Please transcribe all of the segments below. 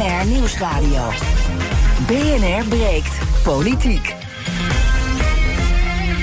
BNR Nieuwsradio. BNR breekt politiek.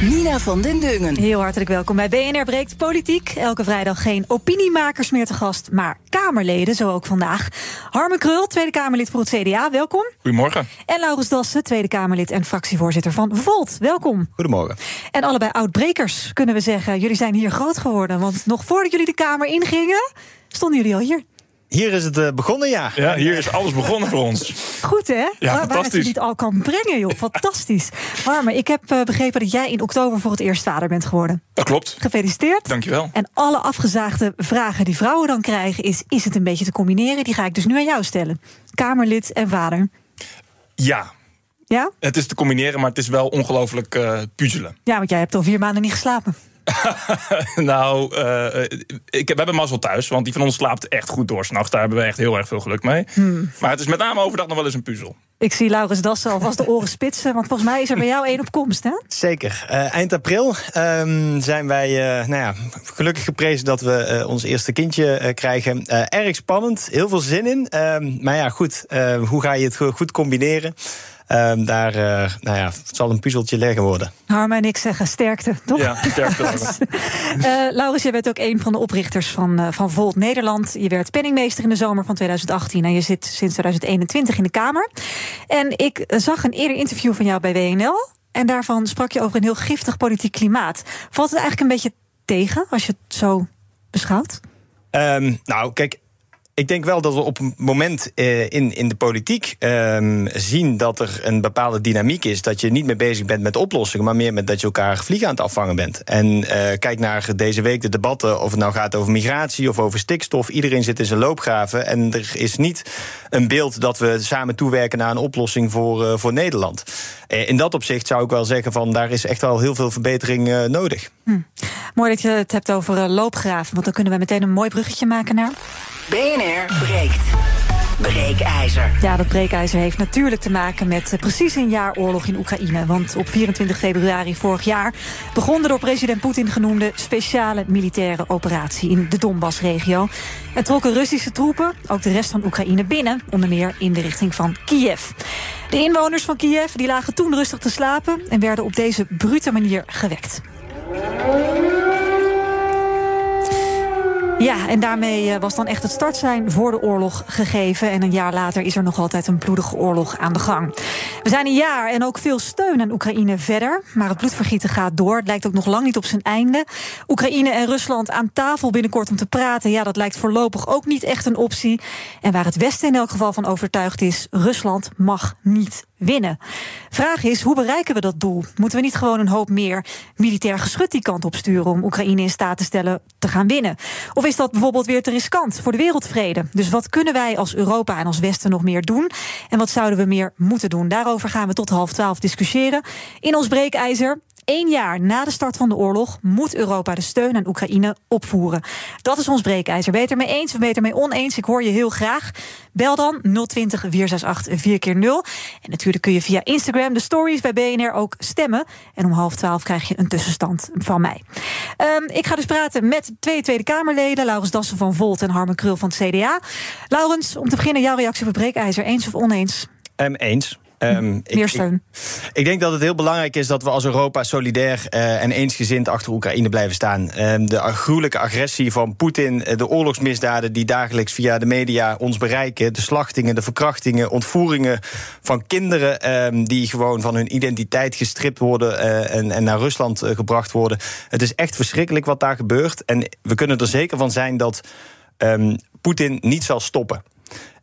Nina van den Dungen. Heel hartelijk welkom bij BNR Breekt Politiek. Elke vrijdag geen opiniemakers meer te gast, maar Kamerleden, zo ook vandaag. Harme Krul, Tweede Kamerlid voor het CDA, welkom. Goedemorgen. En Laurens Dassen, Tweede Kamerlid en fractievoorzitter van Volt, welkom. Goedemorgen. En allebei oudbrekers, kunnen we zeggen. Jullie zijn hier groot geworden, want nog voordat jullie de Kamer ingingen, stonden jullie al hier. Hier is het eh, begonnen, ja. Ja, hier is alles begonnen voor ons. Goed, hè? Ja, Waar- Waar het je fantastisch. niet al kan brengen, joh. Fantastisch. Harme, ik heb eh, begrepen dat jij in oktober voor het eerst vader bent geworden. Dat klopt. Gefeliciteerd. Dankjewel. En alle afgezaagde vragen die vrouwen dan krijgen is... is het een beetje te combineren? Die ga ik dus nu aan jou stellen. Kamerlid en vader. Ja, Ja? het is te combineren, maar het is wel ongelooflijk eh, puzzelen. Ja, want jij hebt al vier maanden niet geslapen. nou, eh, ik, we hebben mazzel thuis, want die van ons slaapt echt goed door s'nachts. Daar hebben we echt heel erg veel geluk mee. Hmm. Maar het is met name overdag nog wel eens een puzzel. Ik zie Laurens Dassen alvast de oren spitsen... want volgens mij is er bij jou één op komst, hè? Zeker. Eh, eind april ehm, zijn wij eh, nou ja, gelukkig geprezen dat we eh, ons eerste kindje eh, krijgen. Eh, erg spannend, heel veel zin in. Ehm, maar ja, goed, eh, hoe ga je het go- goed combineren? Ehm, daar, eh, nou ja, het zal een puzzeltje leggen worden. Harme en ik zeggen sterkte, toch? Ja, sterkte Laurens. Eh, Laurens, jij bent ook een van de oprichters van, eh, van Volt Nederland. Je werd penningmeester in de zomer van 2018 en je zit sinds 2021 in de Kamer. En ik zag een eerder interview van jou bij WNL. En daarvan sprak je over een heel giftig politiek klimaat. Valt het eigenlijk een beetje tegen als je het zo beschouwt? Ehm, nou, kijk. Ik denk wel dat we op een moment eh, in, in de politiek ehm, zien dat er een bepaalde dynamiek is. Dat je niet meer bezig bent met oplossingen, maar meer met dat je elkaar vliegen aan het afvangen bent. En eh, kijk naar deze week de debatten, of het nou gaat over migratie of over stikstof. Iedereen zit in zijn loopgraven. En er is niet een beeld dat we samen toewerken naar een oplossing voor, eh, voor Nederland. In dat opzicht zou ik wel zeggen van daar is echt wel heel veel verbetering nodig. Mooi dat je het hebt over loopgraven, want dan kunnen we meteen een mooi bruggetje maken naar. BNR breekt. Breekijzer. Ja, dat breekijzer heeft natuurlijk te maken met eh, precies een jaar oorlog in Oekraïne. Want op 24 februari vorig jaar begon de door president Poetin genoemde speciale militaire operatie in de Donbass-regio. Er trokken Russische troepen ook de rest van Oekraïne binnen, onder meer in de richting van Kiev. De inwoners van Kiev die lagen toen rustig te slapen en werden op deze brute manier gewekt. Ja, en daarmee eh, was dan echt het startsein voor de oorlog gegeven. En een jaar later is er nog altijd een bloedige oorlog aan de gang. We zijn een jaar en ook veel steun aan Oekraïne verder. Maar het bloedvergieten gaat door. Het lijkt ook nog lang niet op zijn einde. Oekraïne en Rusland aan tafel binnenkort om te praten. Ja, dat lijkt voorlopig ook niet echt een optie. En waar het Westen in elk geval van overtuigd is: Rusland mag niet winnen. Vraag is, hoe bereiken we dat doel? Moeten we niet gewoon een hoop meer militair geschut die kant op sturen om Oekraïne in staat te stellen te gaan winnen? Of is dat bijvoorbeeld weer te riskant voor de wereldvrede? Dus wat kunnen wij als Europa en als Westen nog meer doen? En wat zouden we meer moeten doen? Daarover gaan we tot half twaalf discussiëren. In ons breekijzer. Eén jaar na de start van de oorlog moet Europa de steun aan Oekraïne opvoeren. Dat is ons breekijzer. Het ermee eens of het ermee oneens? Ik hoor je heel graag. Bel dan 020 468 4 keer 0 En natuurlijk kun je via Instagram de stories bij BNR ook stemmen. En om half twaalf krijg je een tussenstand van mij. Ehm, ik ga dus praten met twee Tweede Kamerleden. Laurens Dassen van Volt en Harmen Krul van het CDA. Laurens, om te beginnen jouw reactie op het breekijzer. Eens of oneens? Ehm, eens. Ehm, ik- Meer ik- steun. Ik denk dat het heel belangrijk is dat we als Europa solidair eh, en eensgezind achter Oekraïne blijven staan. Ehm, de gruwelijke agressie van Poetin, eh, de oorlogsmisdaden die dagelijks via de media ons bereiken, de slachtingen, de verkrachtingen, ontvoeringen van kinderen ehm, die gewoon van hun identiteit gestript worden eh, en, en naar Rusland gebracht worden. Het is echt verschrikkelijk wat daar gebeurt. En we kunnen er zeker van zijn dat Poetin niet zal stoppen.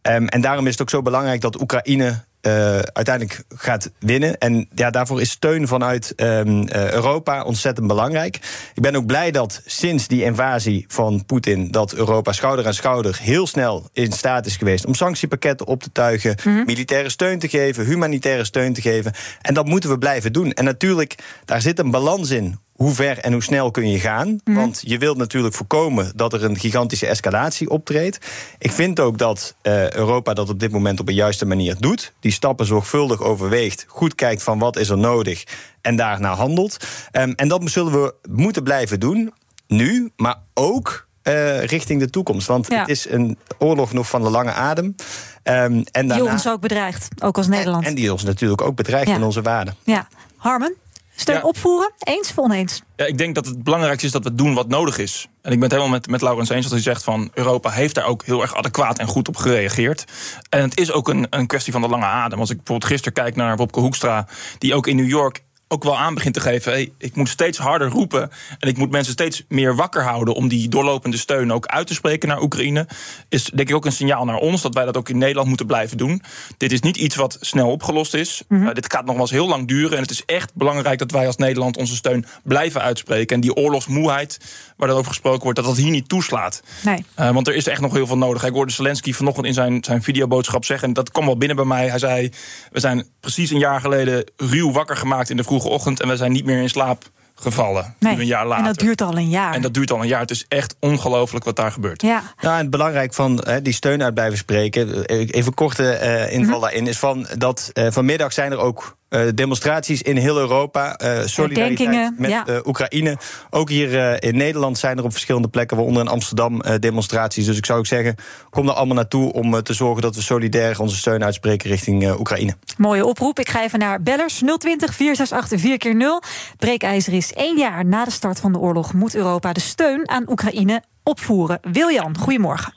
En daarom is het ook zo belangrijk dat Oekraïne eh, uiteindelijk gaat winnen. En ja, daarvoor is steun vanuit ehm, eh, Europa ontzettend belangrijk. Ik ben ook blij dat sinds die invasie van Poetin... dat Europa schouder aan schouder heel snel in staat is geweest... om sanctiepakketten op te tuigen, militaire steun te geven... humanitaire steun te geven. En dat moeten we blijven doen. En natuurlijk, daar zit een balans in hoe ver en hoe snel kun je gaan? Want je wilt natuurlijk voorkomen dat er een gigantische escalatie optreedt. Ik vind ook dat eh, Europa dat op dit moment op een juiste manier doet. Die stappen zorgvuldig overweegt, goed kijkt van wat is er nodig en daarna handelt. Ehm, en dat zullen we moeten blijven doen, nu, maar ook eh, richting de toekomst. Want Ja. het is een oorlog nog van de lange adem. Ehm, en Die ons ook bedreigt, ook als Nederland. en die ons natuurlijk ook bedreigt Ja. in onze waarden. Ja. Harmen, steun Ja. opvoeren? Eens of oneens? Ja, ik denk dat het belangrijkste is dat we doen wat nodig is. En ik ben het helemaal met, met Laurens eens als hij zegt van Europa heeft daar ook heel erg adequaat en goed op gereageerd. En het is ook een, een kwestie van de lange adem. Als ik bijvoorbeeld gisteren kijk naar Wopke Hoekstra, die ook in New York ook wel aan begint te geven. Hey, ik moet steeds harder roepen. En ik moet mensen steeds meer wakker houden om die doorlopende steun ook uit te spreken naar Oekraïne. Is denk ik ook een signaal naar ons dat wij dat ook in Nederland moeten blijven doen. Dit is niet iets wat snel opgelost is. Uh, dit gaat nog wel eens heel lang duren. En het is echt belangrijk dat wij als Nederland onze steun blijven uitspreken. En die oorlogsmoeheid, waar over gesproken wordt, dat dat hier niet toeslaat. Nee. Uh, want er is echt nog heel veel nodig. Ik hoorde Zelensky vanochtend in zijn, zijn videoboodschap zeggen... en dat kwam wel binnen bij mij. Hij zei, we zijn precies een jaar geleden ruw wakker gemaakt in de vroege ochtend... en we zijn niet meer in slaap gevallen, nee. nu een jaar later. En dat duurt al een jaar. En dat duurt al een jaar. Het is echt ongelooflijk wat daar gebeurt. Ja. Nou, en belangrijk van hè, die steun uit blijven spreken. eh, Even korte eh, inval Mhm. daarin is van dat eh, vanmiddag zijn er ook demonstraties in heel Europa. eh solidariteit met ja. eh, Oekraïne. Ook hier eh, in Nederland zijn er op verschillende plekken, waaronder in Amsterdam, eh, demonstraties. Dus ik zou ook zeggen, kom er allemaal naartoe om eh, te zorgen dat we solidair onze steun uitspreken richting eh, Oekraïne. Mooie oproep. Ik ga even naar bellers 020 468 4 keer 0 Breekijzer is één jaar na de start van de oorlog. Moet Europa de steun aan Oekraïne opvoeren? Wiljan, goedemorgen.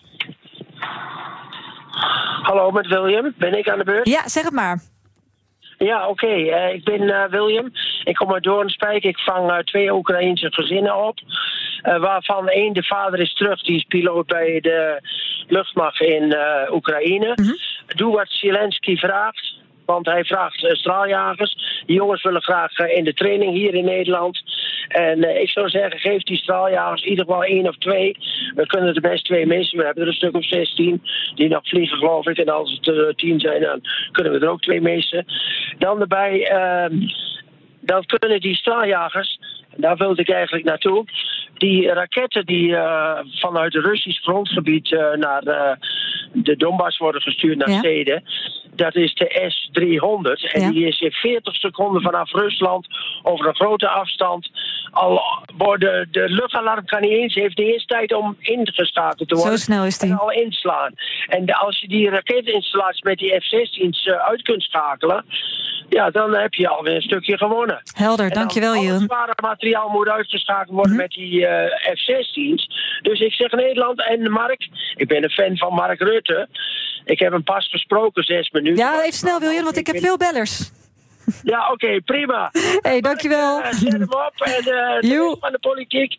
Hallo, met William. Ben ik aan de beurt? Ja, zeg het maar. Ja, oké. Eh, ik ben eh, William. Ik kom uit Doornspijk. Ik vang eh, twee Oekraïense gezinnen op. waarvan één, de vader is terug. Die is piloot bij de luchtmacht in Oekraïne. Doe wat Zelensky vraagt. Want hij vraagt eh, straaljagers. Die jongens willen graag eh, in de training hier in Nederland. En eh, ik zou zeggen, geef die straaljagers in ieder geval één of twee. We kunnen er best twee missen. We hebben er een stuk of 16 die nog vliegen, geloof ik. En als het er tien zijn, dan kunnen we er ook twee missen. Dan erbij, ehm, dan kunnen die straaljagers, daar wilde ik eigenlijk naartoe. Die raketten die vanuit het Russisch grondgebied naar de Donbass worden gestuurd naar Ja. steden. Dat is de S-300. En Ja. die is in 40 seconden vanaf Rusland over een grote afstand. Al worden de luchtalarm kan niet eens, heeft niet eens tijd om ingeschakeld te Zo worden. snel is die. En al inslaan. En de- als je die raketinstallatie met die F-16's eh, uit kunt schakelen. Ja, dan heb je alweer een stukje gewonnen. Helder, dankjewel al het Jeroen. zware materiaal moet uitgeschakeld worden Mhm. met die eh, F-16's. Dus ik zeg Nederland en Mark. Ik ben een fan van Mark Rutte. Ik heb hem pas gesproken, zes minuten. Ja, even snel Wiljan, want ik heb veel bellers. Ja, oké, prima. hey, dankjewel. Eh, zet hem op en eh, de van de politiek.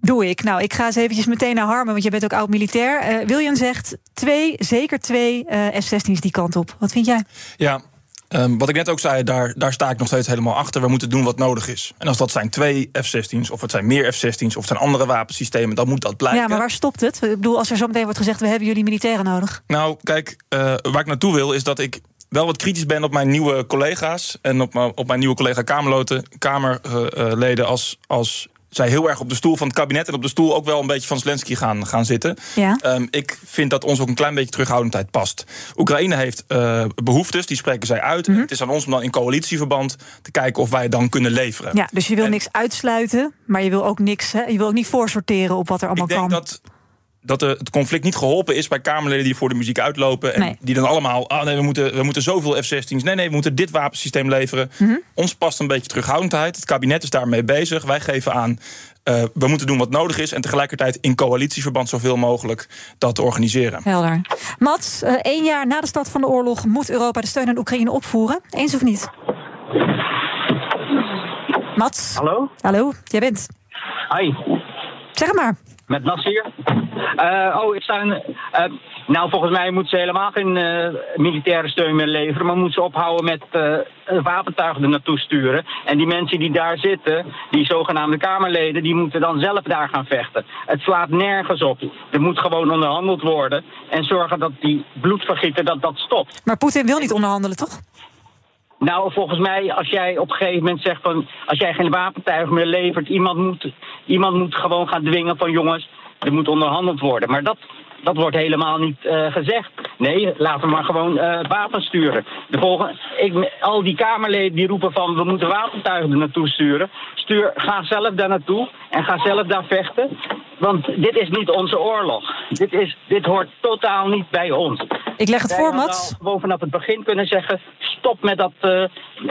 Doe ik. Nou, ik ga eens eventjes meteen naar Harmen, want je bent ook oud-militair. Eh Wiljan zegt twee, zeker twee eh, F-16's die kant op. Wat vind jij? Ja, ehm, wat ik net ook zei, daar, daar sta ik nog steeds helemaal achter. We moeten doen wat nodig is. En als dat zijn twee F-16's, of het zijn meer F-16's... of het zijn andere wapensystemen, dan moet dat blijken. Ja, maar waar stopt het? Ik bedoel, als er zo meteen wordt gezegd... we hebben jullie militairen nodig. Nou, kijk, eh, waar ik naartoe wil is dat ik wel wat kritisch ben op mijn nieuwe collega's... en op, mijn- op mijn nieuwe collega Kamerloten, Kamerleden... als, als zij heel erg op de stoel van het kabinet... en op de stoel ook wel een beetje van Zelensky gaan, gaan zitten. Ja. Ehm, ik vind dat ons ook een klein beetje terughoudendheid past. Oekraïne heeft eh, behoeftes, die spreken zij uit. Mhm. Het is aan ons om dan in coalitieverband te kijken of wij dan kunnen leveren. Ja, dus je wil En- niks uitsluiten, maar je wil ook niks... Hè, je wil ook niet voorsorteren op wat er allemaal Ik denk kan. dat, dat de, het conflict niet geholpen is bij Kamerleden die voor de muziek uitlopen. En Nee. die dan allemaal, ah nee, we moeten, we moeten zoveel F-16's. Nee, nee, we moeten dit wapensysteem leveren. Mhm. Ons past een beetje terughoudendheid. Het kabinet is daarmee bezig. Wij geven aan, eh, we moeten doen wat nodig is. En tegelijkertijd in coalitieverband zoveel mogelijk dat organiseren. Helder. Mats, eh, één jaar na de start van de oorlog... moet Europa de steun aan Oekraïne opvoeren. Eens of niet? Mats? Hallo? Hallo, jij bent. Hi, Zeg maar. Met Nasir. Eh, oh, ik in, eh, Nou, volgens mij moeten ze helemaal geen uh, militaire steun meer leveren, maar moeten ze ophouden met wapentuigen er naartoe sturen. En die mensen die daar zitten, die zogenaamde Kamerleden, die moeten dan zelf daar gaan vechten. Het slaat nergens op. Er moet gewoon onderhandeld worden en zorgen dat die bloedvergieten dat dat stopt. Maar Poetin wil niet onderhandelen, toch? Nou, volgens mij, als jij op een gegeven moment zegt van... als jij geen wapentuigen meer levert, iemand moet, iemand moet gewoon gaan dwingen van... jongens, er moet onderhandeld worden. Maar dat, dat wordt helemaal niet uh, gezegd. Nee, laten we maar gewoon uh, wapens sturen. De volgende, ik, al die Kamerleden die roepen van we moeten wapentuigen er naartoe sturen. Stuur, ga zelf daar naartoe en ga zelf daar vechten. Want dit is niet onze oorlog. Dit, is, dit hoort totaal niet bij ons. Ik leg het Wij voor, Mats. gewoon vanaf het begin kunnen zeggen... stop met, dat, uh,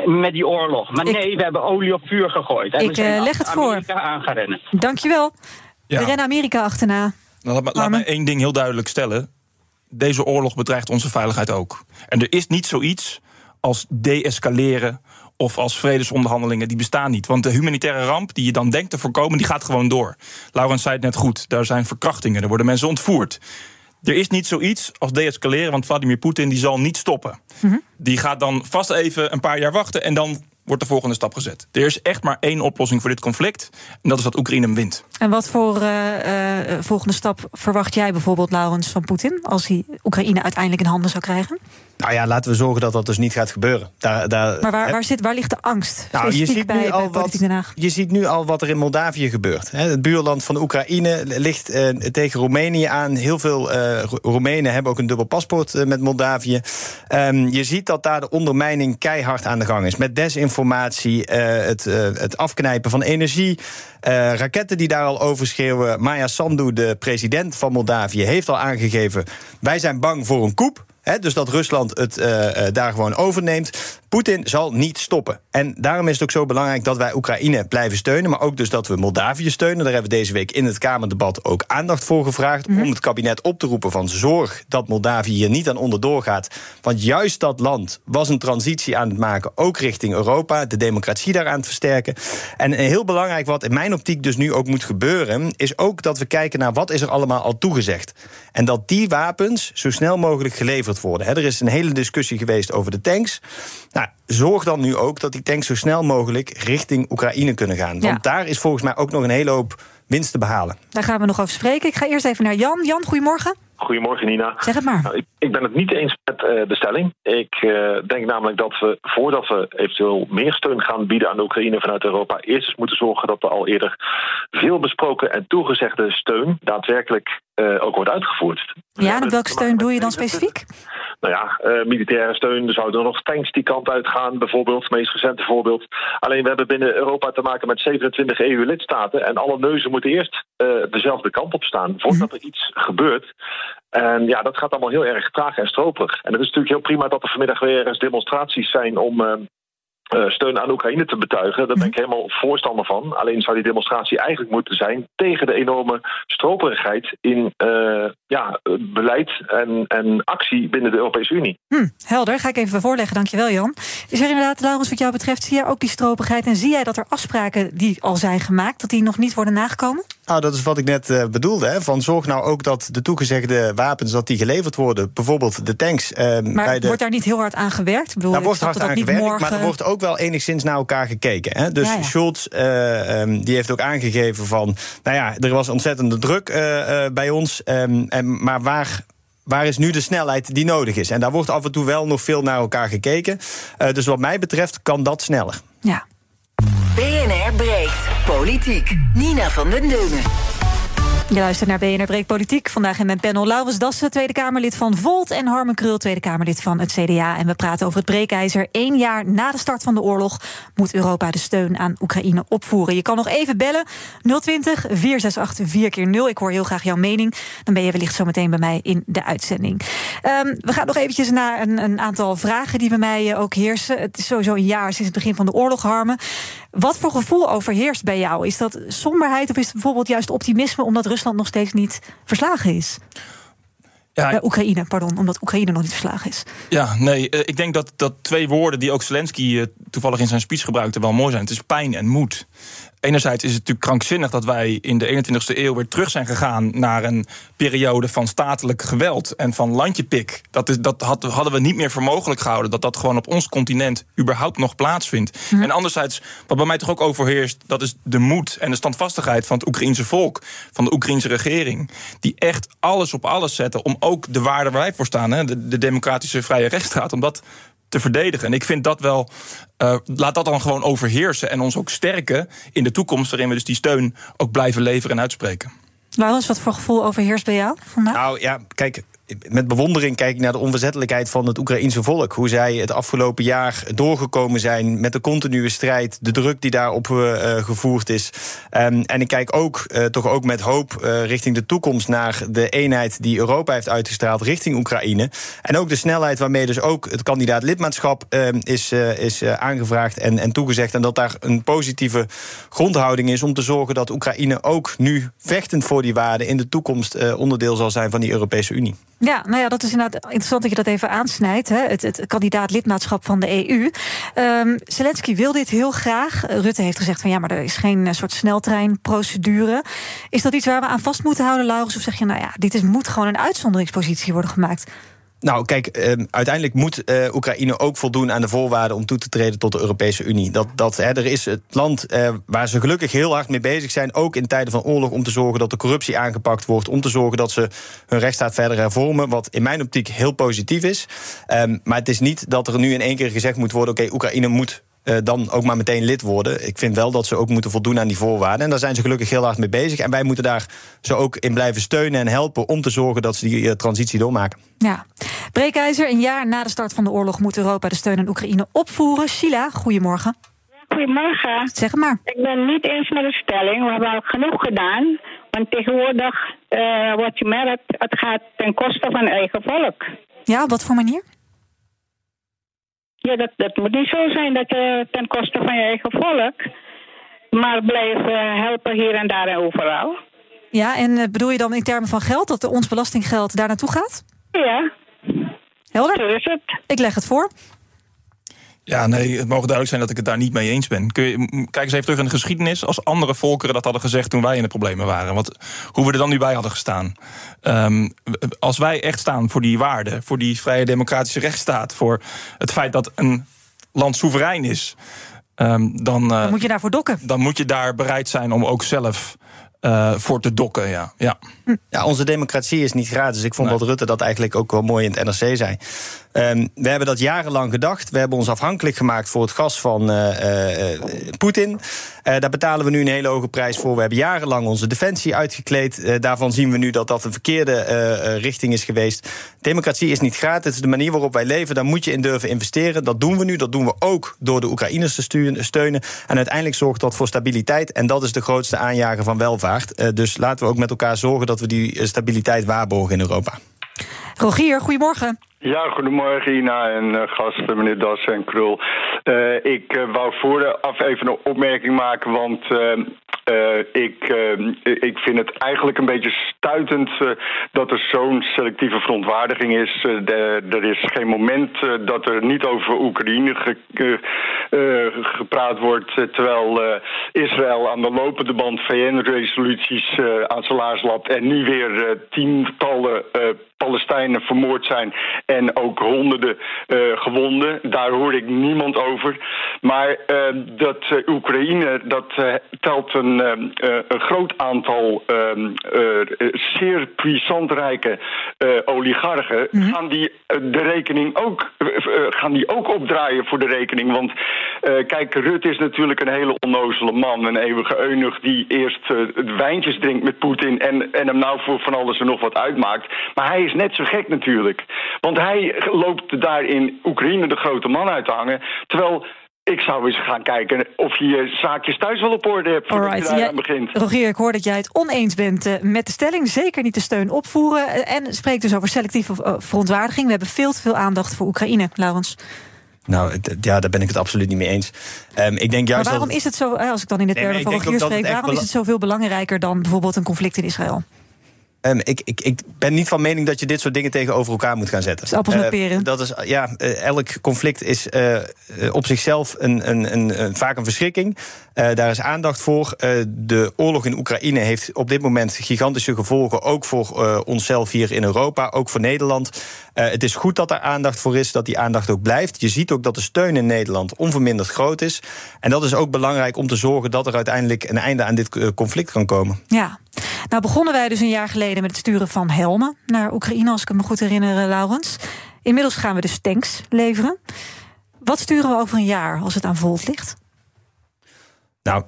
met die oorlog. Maar Ik- nee, we hebben olie op vuur gegooid. En Ik, we zijn eh, leg het voor. Amerika aan gaan rennen. Dankjewel. Ja. We rennen Amerika achterna. Nou, laat, me- laat me één ding heel duidelijk stellen. Deze oorlog bedreigt onze veiligheid ook. En er is niet zoiets als de-escaleren of als vredesonderhandelingen. Die bestaan niet. Want de humanitaire ramp die je dan denkt te voorkomen, die gaat gewoon door. Laurens zei het net goed. Daar zijn verkrachtingen, er worden mensen ontvoerd. Er is niet zoiets als de-escaleren, want Vladimir Poetin die zal niet stoppen. Die gaat dan vast even een paar jaar wachten en dan wordt de volgende stap gezet. Er is echt maar één oplossing voor dit conflict. En dat is dat Oekraïne hem wint. En wat voor eh, eh, volgende stap verwacht jij bijvoorbeeld, Laurens, van Poetin... als hij Oekraïne uiteindelijk in handen zou krijgen? Nou ja, laten we zorgen dat dat dus niet gaat gebeuren. Daar, daar, Maar waar, waar, zit, waar ligt de angst? Nou, je ziet, bij, nu al wat, Politiek Den Haag. je ziet nu al wat er in Moldavië gebeurt. Hè. Het buurland van Oekraïne ligt eh, tegen Roemenië aan. Heel veel eh, Ro- Roemenen hebben ook een dubbel paspoort eh, met Moldavië. Ehm, je ziet dat daar de ondermijning keihard aan de gang is. Met desinformatie, eh, het, eh, het afknijpen van energie. eh, raketten die daar al over schreeuwen. Maya Sandu, de president van Moldavië, heeft al aangegeven... wij zijn bang voor een. Hè, dus dat Rusland het daar gewoon overneemt. Poetin zal niet stoppen. En daarom is het ook zo belangrijk dat wij Oekraïne blijven steunen. Maar ook dus dat we Moldavië steunen. Daar hebben we deze week in het Kamerdebat ook aandacht voor gevraagd. Om het kabinet op te roepen van zorg dat Moldavië hier niet aan onderdoor gaat. Want juist dat land was een transitie aan het maken. Ook richting Europa. De democratie daar aan het versterken. En heel belangrijk wat in mijn optiek dus nu ook moet gebeuren. Is ook dat we kijken naar wat is er allemaal al toegezegd. En dat die wapens zo snel mogelijk geleverd worden. Er is een hele discussie geweest over de tanks. Nou, zorg dan nu ook dat die tanks zo snel mogelijk richting Oekraïne kunnen gaan. Want Ja. daar is volgens mij ook nog een hele hoop winst te behalen. Daar gaan we nog over spreken. Ik ga eerst even naar Jan. Jan, goedemorgen. Goedemorgen Nina. Zeg het maar. Nou, ik, ik ben het niet eens met eh, de stelling. Ik eh, denk namelijk dat we, voordat we eventueel meer steun gaan bieden aan de Oekraïne vanuit Europa, eerst eens moeten zorgen dat de al eerder veel besproken en toegezegde steun daadwerkelijk eh, ook wordt uitgevoerd. Ja, en welke steun doe je dan specifiek? Nou ja, eh, militaire steun. Er zouden nog tanks die kant uitgaan, bijvoorbeeld. Het meest recente voorbeeld. Alleen we hebben binnen Europa te maken met 27 EU-lidstaten. En alle neuzen moeten eerst eh, dezelfde kant op staan voordat er iets gebeurt. En ja, dat gaat allemaal heel erg traag en stroperig. En het is natuurlijk heel prima dat er vanmiddag weer eens demonstraties zijn om. Eh, steun aan Oekraïne te betuigen. Daar ben ik helemaal voorstander van. Alleen zou die demonstratie eigenlijk moeten zijn tegen de enorme stroperigheid in eh, ja, beleid en, en actie binnen de Europese Unie. Hm, helder, ga ik even voorleggen. Dankjewel, Jan. Is er inderdaad, Laurens, wat jou betreft, zie jij ook die stropigheid... en zie jij dat er afspraken die al zijn gemaakt... dat die nog niet worden nagekomen? Nou, dat is wat ik net eh, bedoelde. Hè, van zorg nou ook dat de toegezegde wapens dat die geleverd worden. Bijvoorbeeld de tanks. eh, Maar bij de, wordt daar niet heel hard aan gewerkt? Bedoel, Daar ik wordt hard dat aan gewerkt, morgen... maar er wordt ook wel enigszins naar elkaar gekeken. Hè? Dus Ja, ja. Scholz eh, ehm, die heeft ook aangegeven van... nou ja, er was ontzettende druk eh, eh, bij ons, ehm, en, maar waar... Waar is nu de snelheid die nodig is? En daar wordt af en toe wel nog veel naar elkaar gekeken. Eh, dus wat mij betreft kan dat sneller. Ja. BNR breekt politiek. Nina van den Dungen. Je luistert naar BNR Breek Politiek. Vandaag in mijn panel Laurens Dassen, Tweede Kamerlid van Volt... en Harmen Krul, Tweede Kamerlid van het CDA. En we praten over het breekijzer. Eén jaar na de start van de oorlog moet Europa de steun aan Oekraïne opvoeren. Je kan nog even bellen. 020 468 4 keer 0 Ik hoor heel graag jouw mening. Dan ben je wellicht zo meteen bij mij in de uitzending. Ehm, we gaan nog eventjes naar een, een aantal vragen die bij mij eh, ook heersen. Het is sowieso een jaar sinds het begin van de oorlog, Harmen. Wat voor gevoel overheerst bij jou? Is dat somberheid of is het bijvoorbeeld juist optimisme... omdat Rusland nog steeds niet verslagen is? Uh, Oekraïne, pardon, omdat Oekraïne nog niet verslagen is. Ja, nee, ik denk dat, dat twee woorden die ook Zelensky toevallig in zijn speech gebruikte wel mooi zijn. Het is pijn en moed enerzijds is het natuurlijk krankzinnig dat wij in de 21ste eeuw weer terug zijn gegaan naar een periode van statelijk geweld en van landjepik. Dat, is, dat hadden we niet meer voor mogelijk gehouden, dat dat gewoon op ons continent überhaupt nog plaatsvindt. Mhm. En anderzijds, wat bij mij toch ook overheerst, dat is de moed en de standvastigheid van het Oekraïense volk, van de Oekraïense regering, die echt alles op alles zetten om ook de waarden waar wij voor staan, hè, de, de democratische vrije rechtsstaat, om dat te verdedigen. En ik vind dat wel. Uh, laat dat dan gewoon overheersen en ons ook sterken in de toekomst, waarin we dus die steun ook blijven leveren en uitspreken. Laurens, wat voor gevoel overheerst bij jou vandaag? Nou ja, kijk, met bewondering kijk ik naar de onverzettelijkheid van het Oekraïense volk. Hoe zij het afgelopen jaar doorgekomen zijn met de continue strijd, de druk die daarop uh, gevoerd is. Um, en ik kijk ook, uh, toch ook met hoop uh, richting de toekomst naar de eenheid die Europa heeft uitgestraald richting Oekraïne. En ook de snelheid waarmee dus ook het kandidaat lidmaatschap ehm, is, is aangevraagd en, en toegezegd. En dat daar een positieve grondhouding is om te zorgen dat Oekraïne ook nu vechtend voor die waarden in de toekomst onderdeel zal zijn van die Europese Unie. Ja, nou ja, dat is inderdaad interessant dat je dat even aansnijdt. Hè? Het, het kandidaat lidmaatschap van de EU. Um, ehm, Zelensky wil dit heel graag. Rutte heeft gezegd van ja, maar er is geen eh, soort sneltreinprocedure. Is dat iets waar we aan vast moeten houden, Laurens? Of zeg je, nou ja, dit is, moet gewoon een uitzonderingspositie worden gemaakt? Nou, kijk, eh, uiteindelijk moet eh, Oekraïne ook voldoen aan de voorwaarden om toe te treden tot de Europese Unie. Dat, dat, hè, er is het land eh, waar ze gelukkig heel hard mee bezig zijn, ook in tijden van oorlog, om te zorgen dat de corruptie aangepakt wordt, om te zorgen dat ze hun rechtsstaat verder hervormen, wat in mijn optiek heel positief is. Ehm, maar het is niet dat er nu in één keer gezegd moet worden: oké, Oekraïne moet uh, dan ook maar meteen lid worden. Ik vind wel dat ze ook moeten voldoen aan die voorwaarden. En daar zijn ze gelukkig heel hard mee bezig. En wij moeten daar ze ook in blijven steunen en helpen om te zorgen dat ze die uh, transitie doormaken. Ja. Breekijzer, een jaar na de start van de oorlog moet Europa de steun aan Oekraïne opvoeren. Sheila, goedemorgen. Goedemorgen. Zeg maar. Ik ben niet eens met de stelling. We hebben al genoeg gedaan. Want tegenwoordig uh, wat je merkt, het gaat ten koste van eigen volk. Ja, op wat voor manier? Ja, dat, dat moet niet zo zijn dat je ten koste van je eigen volk. Maar blijf helpen hier en daar en overal. Ja, en eh, bedoel je dan in termen van geld, dat ons belastinggeld daar naartoe gaat? Ja. Helder? Zo is het. Ik leg het voor. Ja, nee, het mogen duidelijk zijn dat ik het daar niet mee eens ben. Kun je, kijk eens even terug in de geschiedenis. Als andere volkeren dat hadden gezegd toen wij in de problemen waren. Want hoe we er dan nu bij hadden gestaan. Um, als wij echt staan voor die waarden, voor die vrije democratische rechtsstaat, voor het feit dat een land soeverein is. Um, dan, uh, dan moet je daarvoor dokken. Dan moet je daar bereid zijn om ook zelf uh, voor te dokken, ja. ja. Ja, onze democratie is niet gratis. Ik vond nee. dat Rutte dat eigenlijk ook wel mooi in het NRC zei. Um, we hebben dat jarenlang gedacht. We hebben ons afhankelijk gemaakt voor het gas van uh, uh, Poetin. Uh, daar betalen we nu een hele hoge prijs voor. We hebben jarenlang onze defensie uitgekleed. daarvan zien we nu dat dat een verkeerde richting is geweest. Democratie is niet gratis. De manier waarop wij leven. Daar moet je in durven investeren. Dat doen we nu. Dat doen we ook door de Oekraïners te steunen. En uiteindelijk zorgt dat voor stabiliteit. En dat is de grootste aanjager van welvaart. dus laten we ook met elkaar zorgen dat we die stabiliteit waarborgen in Europa. Rogier, goedemorgen. Ja, goedemorgen Ina en uh, gasten, meneer Das en Krul. Uh, ik uh, wou vooraf even een opmerking maken, want ik, ik vind het eigenlijk een beetje stuitend dat er zo'n selectieve verontwaardiging is. Er is geen moment dat er niet over Oekraïne ge, gepraat wordt, terwijl Israël aan de lopende band VN-resoluties aan zijn laars lapt en nu weer tientallen Palestijnen vermoord zijn en ook honderden uh, gewonden. Daar hoor ik niemand over. Maar uh, dat uh, Oekraïne, dat telt een, een, groot aantal zeer puissantrijke oligarchen. Mm -hmm. Gaan die de rekening ook, gaan die ook opdraaien voor de rekening? Want kijk, Rut is natuurlijk een hele onnozele man. Een eeuwige eunuch die eerst het wijntjes drinkt met Poetin en, en hem nou voor van alles en nog wat uitmaakt. Maar hij is net zo gek natuurlijk. Want hij loopt daar in Oekraïne de grote man uit te hangen. Terwijl ik zou eens gaan kijken of je je zaakjes thuis wel op orde hebt voordat Alright. je daar aan begint. Rogier, ik hoor dat jij het oneens bent uh, met de stelling. Zeker niet de steun opvoeren. Uh, en spreekt dus over selectieve uh, verontwaardiging. We hebben veel te veel aandacht voor Oekraïne, Laurens. Nou, ja, daar ben ik het absoluut niet mee eens. Um, ik denk juist maar waarom dat... is het zo, als ik dan in de termen nee, van Rogier spreek... waarom is het zoveel belangrijker dan bijvoorbeeld een conflict in Israël? Um, ik, ik, ik ben niet van mening dat je dit soort dingen tegenover elkaar moet gaan zetten. Met peren. Uh, dat is, ja, uh, elk conflict is uh, op zichzelf een, een, een, een, vaak een verschrikking. daar is aandacht voor. de oorlog in Oekraïne heeft op dit moment gigantische gevolgen. Ook voor onszelf hier in Europa, ook voor Nederland. het is goed dat er aandacht voor is, dat die aandacht ook blijft. Je ziet ook dat de steun in Nederland onverminderd groot is. En dat is ook belangrijk om te zorgen dat er uiteindelijk een einde aan dit conflict kan komen. Ja. Nou begonnen wij dus een jaar geleden met het sturen van helmen naar Oekraïne, als ik me goed herinner, Laurens. Inmiddels gaan we dus tanks leveren. Wat sturen we over een jaar als het aan Volt ligt? Nou,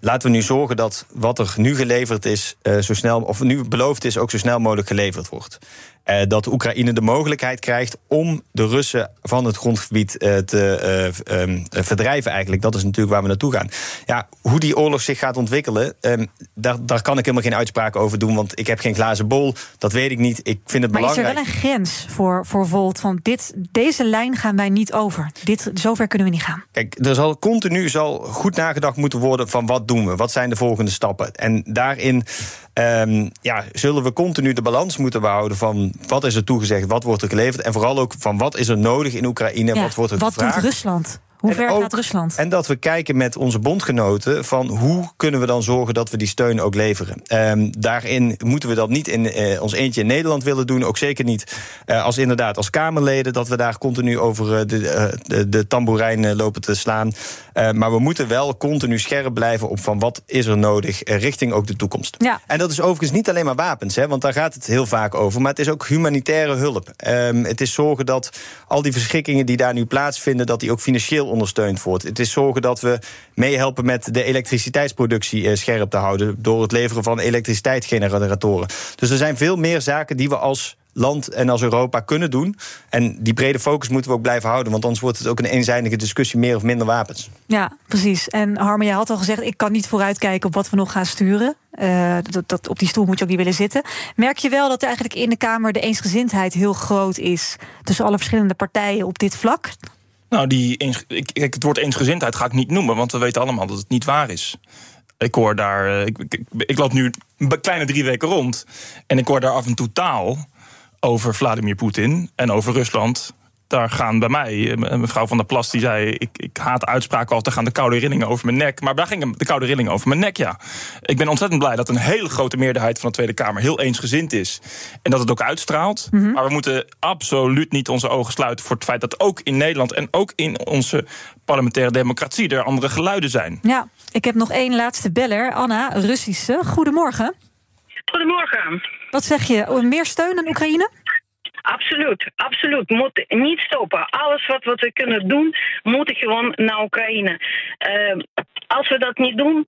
laten we nu zorgen dat wat er nu geleverd is, uh, zo snel, of nu beloofd is, ook zo snel mogelijk geleverd wordt. Uh, dat Oekraïne de mogelijkheid krijgt om de Russen van het grondgebied uh, te um, verdrijven, eigenlijk. Dat is natuurlijk waar we naartoe gaan. Ja, hoe die oorlog zich gaat ontwikkelen, um, daar, daar kan ik helemaal geen uitspraken over doen, want ik heb geen glazen bol. Dat weet ik niet. Ik vind het maar belangrijk. Maar is er wel een grens voor, voor Volt? Van dit, deze lijn gaan wij niet over. Dit, zover kunnen we niet gaan. Kijk, er zal continu zal goed nagedacht moeten worden van wat doen we? Wat zijn de volgende stappen? En daarin um, ja, zullen we continu de balans moeten behouden van wat is er toegezegd, wat wordt er geleverd en vooral ook van wat is er nodig in Oekraïne, ja, wat wordt er wat gevraagd. Wat doet Rusland? Hoe ver ook, gaat Rusland? En dat we kijken met onze bondgenoten van hoe kunnen we dan zorgen dat we die steun ook leveren. Um, daarin moeten we dat niet in uh, ons eentje in Nederland willen doen. Ook zeker niet uh, als inderdaad als Kamerleden dat we daar continu over uh, de, de, de tamboerijn lopen te slaan. maar we moeten wel continu scherp blijven op van wat is er nodig richting ook de toekomst. Ja. En dat is overigens niet alleen maar wapens, hè, want daar gaat het heel vaak over. Maar het is ook humanitaire hulp. Um, het is zorgen dat al die verschrikkingen die daar nu plaatsvinden, dat die ook financieel ondersteund wordt. Het is zorgen dat we meehelpen met de elektriciteitsproductie scherp te houden. door het leveren van elektriciteitsgeneratoren. Dus er zijn veel meer zaken die we als land en als Europa kunnen doen. En die brede focus moeten we ook blijven houden. Want anders wordt het ook een eenzijdige discussie meer of minder wapens. Ja, precies. En Harmer, je had al gezegd... ik kan niet vooruitkijken op wat we nog gaan sturen. Uh, dat, dat, op die stoel moet je ook niet willen zitten. Merk je wel dat eigenlijk in de Kamer de eensgezindheid heel groot is... tussen alle verschillende partijen op dit vlak? Nou, die eens, ik, het woord eensgezindheid ga ik niet noemen, want we weten allemaal dat het niet waar is. Ik hoor daar. Ik, ik, ik, loop nu een kleine drie weken rond. En ik hoor daar af en toe taal over Vladimir Poetin en over Rusland daar gaan bij mij, mevrouw van der Plas, die zei: ik, ik haat uitspraken als er gaan de koude rillingen over mijn nek. Maar daar gingen de koude rillingen over mijn nek, ja. Ik ben ontzettend blij dat een hele grote meerderheid van de Tweede Kamer heel eensgezind is. En dat het ook uitstraalt. Mhm. Maar we moeten absoluut niet onze ogen sluiten voor het feit dat ook in Nederland en ook in onze parlementaire democratie er andere geluiden zijn. Ja, ik heb nog één laatste beller. Anna, Russische. Goedemorgen. Goedemorgen. Wat zeg je? Meer steun aan Oekraïne? Absoluut, absoluut. Moet niet stoppen. Alles wat we kunnen doen, moet gewoon naar Oekraïne. Uh, als we dat niet doen,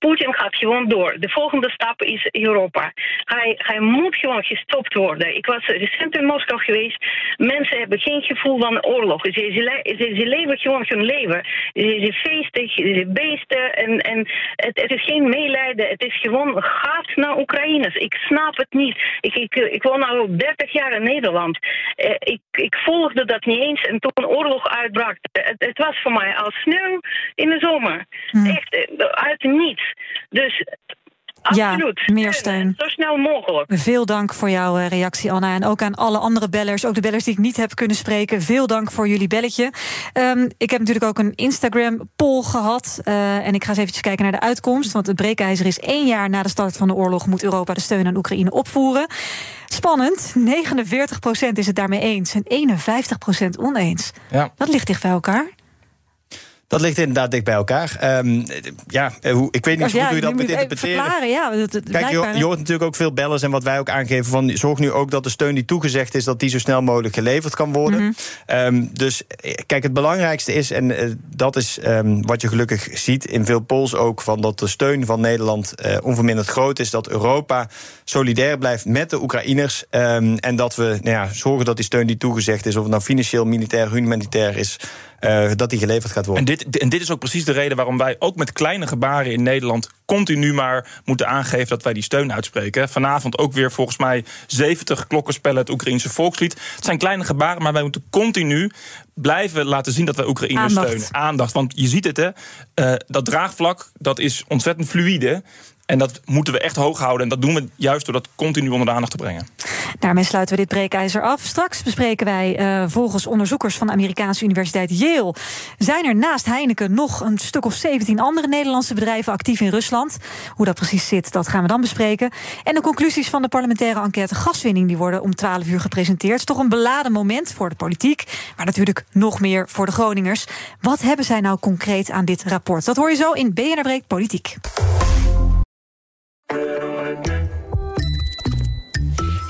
Poetin gaat gewoon door. De volgende stap is Europa. Hij, hij moet gewoon gestopt worden. Ik was recent in Moskou geweest. Mensen hebben geen gevoel van oorlog. Ze, ze, ze, ze leven gewoon hun leven. Ze feestig, ze beesten. En, en het, het, is geen meelijden. Het is gewoon gaat naar Oekraïners. Ik snap het niet. Ik, ik, ik woon al 30 jaar in Nederland. Uh, ik, ik volgde dat niet eens. En toen oorlog uitbrak, het, het was voor mij als sneeuw in de zomer. Hmm. Echt, uit niets. Dus absoluut. Ja, meer steun. Zo snel mogelijk. Veel dank voor jouw reactie, Anna. En ook aan alle andere bellers, ook de bellers die ik niet heb kunnen spreken. Veel dank voor jullie belletje. Um, ik heb natuurlijk ook een Instagram-poll gehad. Uh, en ik ga eens eventjes kijken naar de uitkomst. Want het breekijzer is één jaar na de start van de oorlog... moet Europa de steun aan Oekraïne opvoeren. Spannend. 49% is het daarmee eens. En 51% oneens. Ja. Dat ligt dicht bij elkaar. Dat ligt inderdaad dicht bij elkaar. Um, ja, hoe, ik weet niet ja, hoe je dat moet interpreteren. Ja, dat, dat Kijk, je, je, hoort natuurlijk ook veel bellers en wat wij ook aangeven van zorg nu ook dat de steun die toegezegd is, dat die zo snel mogelijk geleverd kan worden. Mhm. Um, dus kijk, het belangrijkste is, en uh, dat is um, wat je gelukkig ziet in veel polls ook, van dat de steun van Nederland uh, onverminderd groot is, dat Europa solidair blijft met de Oekraïners en dat we nou ja, zorgen dat die steun die toegezegd is, of het nou financieel, militair, humanitair is, uh, dat die geleverd gaat worden. En dit, en dit is ook precies de reden waarom wij ook met kleine gebaren in Nederland continu maar moeten aangeven dat wij die steun uitspreken. Vanavond ook weer volgens mij 70 klokkenspellen het Oekraïnse volkslied. Het zijn kleine gebaren, maar wij moeten continu blijven laten zien dat wij Oekraïne Aandacht. steunen. Aandacht. Want je ziet het, hè, uh, dat draagvlak dat is ontzettend fluïde. En dat moeten we echt hoog houden. En dat doen we juist door dat continu onder de aandacht te brengen. Daarmee sluiten we dit breekijzer af. Straks bespreken wij uh, volgens onderzoekers van de Amerikaanse Universiteit Yale. Zijn er naast Heineken nog een stuk of 17 andere Nederlandse bedrijven actief in Rusland? Hoe dat precies zit, dat gaan we dan bespreken. En de conclusies van de parlementaire enquête gaswinning die worden om 12 uur gepresenteerd. Toch een beladen moment voor de politiek, maar natuurlijk nog meer voor de Groningers. Wat hebben zij nou concreet aan dit rapport? Dat hoor je zo in BNR Breek Politiek.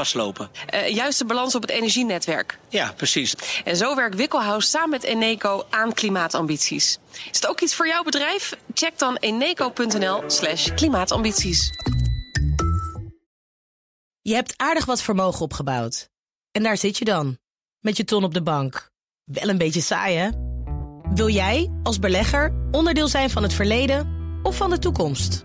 vastlopen. Uh, juist de balans op het energienetwerk. Ja, precies. En zo werkt Wikkelhuis samen met Eneco aan klimaatambities. Is het ook iets voor jouw bedrijf? Check dan eneco.nl slash klimaatambities. Je hebt aardig wat vermogen opgebouwd. En daar zit je dan, met je ton op de bank. Wel een beetje saai, hè? Wil jij, als belegger, onderdeel zijn van het verleden of van de toekomst?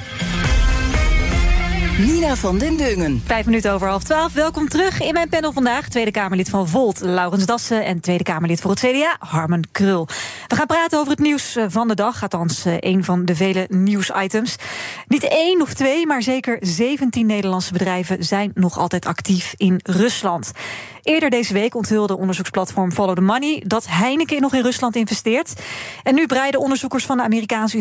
Nina van den Dungen. Vijf minuten over half twaalf. Welkom terug in mijn panel vandaag. Tweede Kamerlid van Volt, Laurens Dassen. En Tweede Kamerlid voor het CDA, Harmen Krul. We gaan praten over het nieuws eh, van de dag. Althans, een van de vele nieuwsitems. Niet één of twee, maar zeker 17 Nederlandse bedrijven zijn nog altijd actief in Rusland. Eerder deze week onthulde onderzoeksplatform Follow the Money dat Heineken nog in Rusland investeert. En nu breiden onderzoekers van de Amerikaanse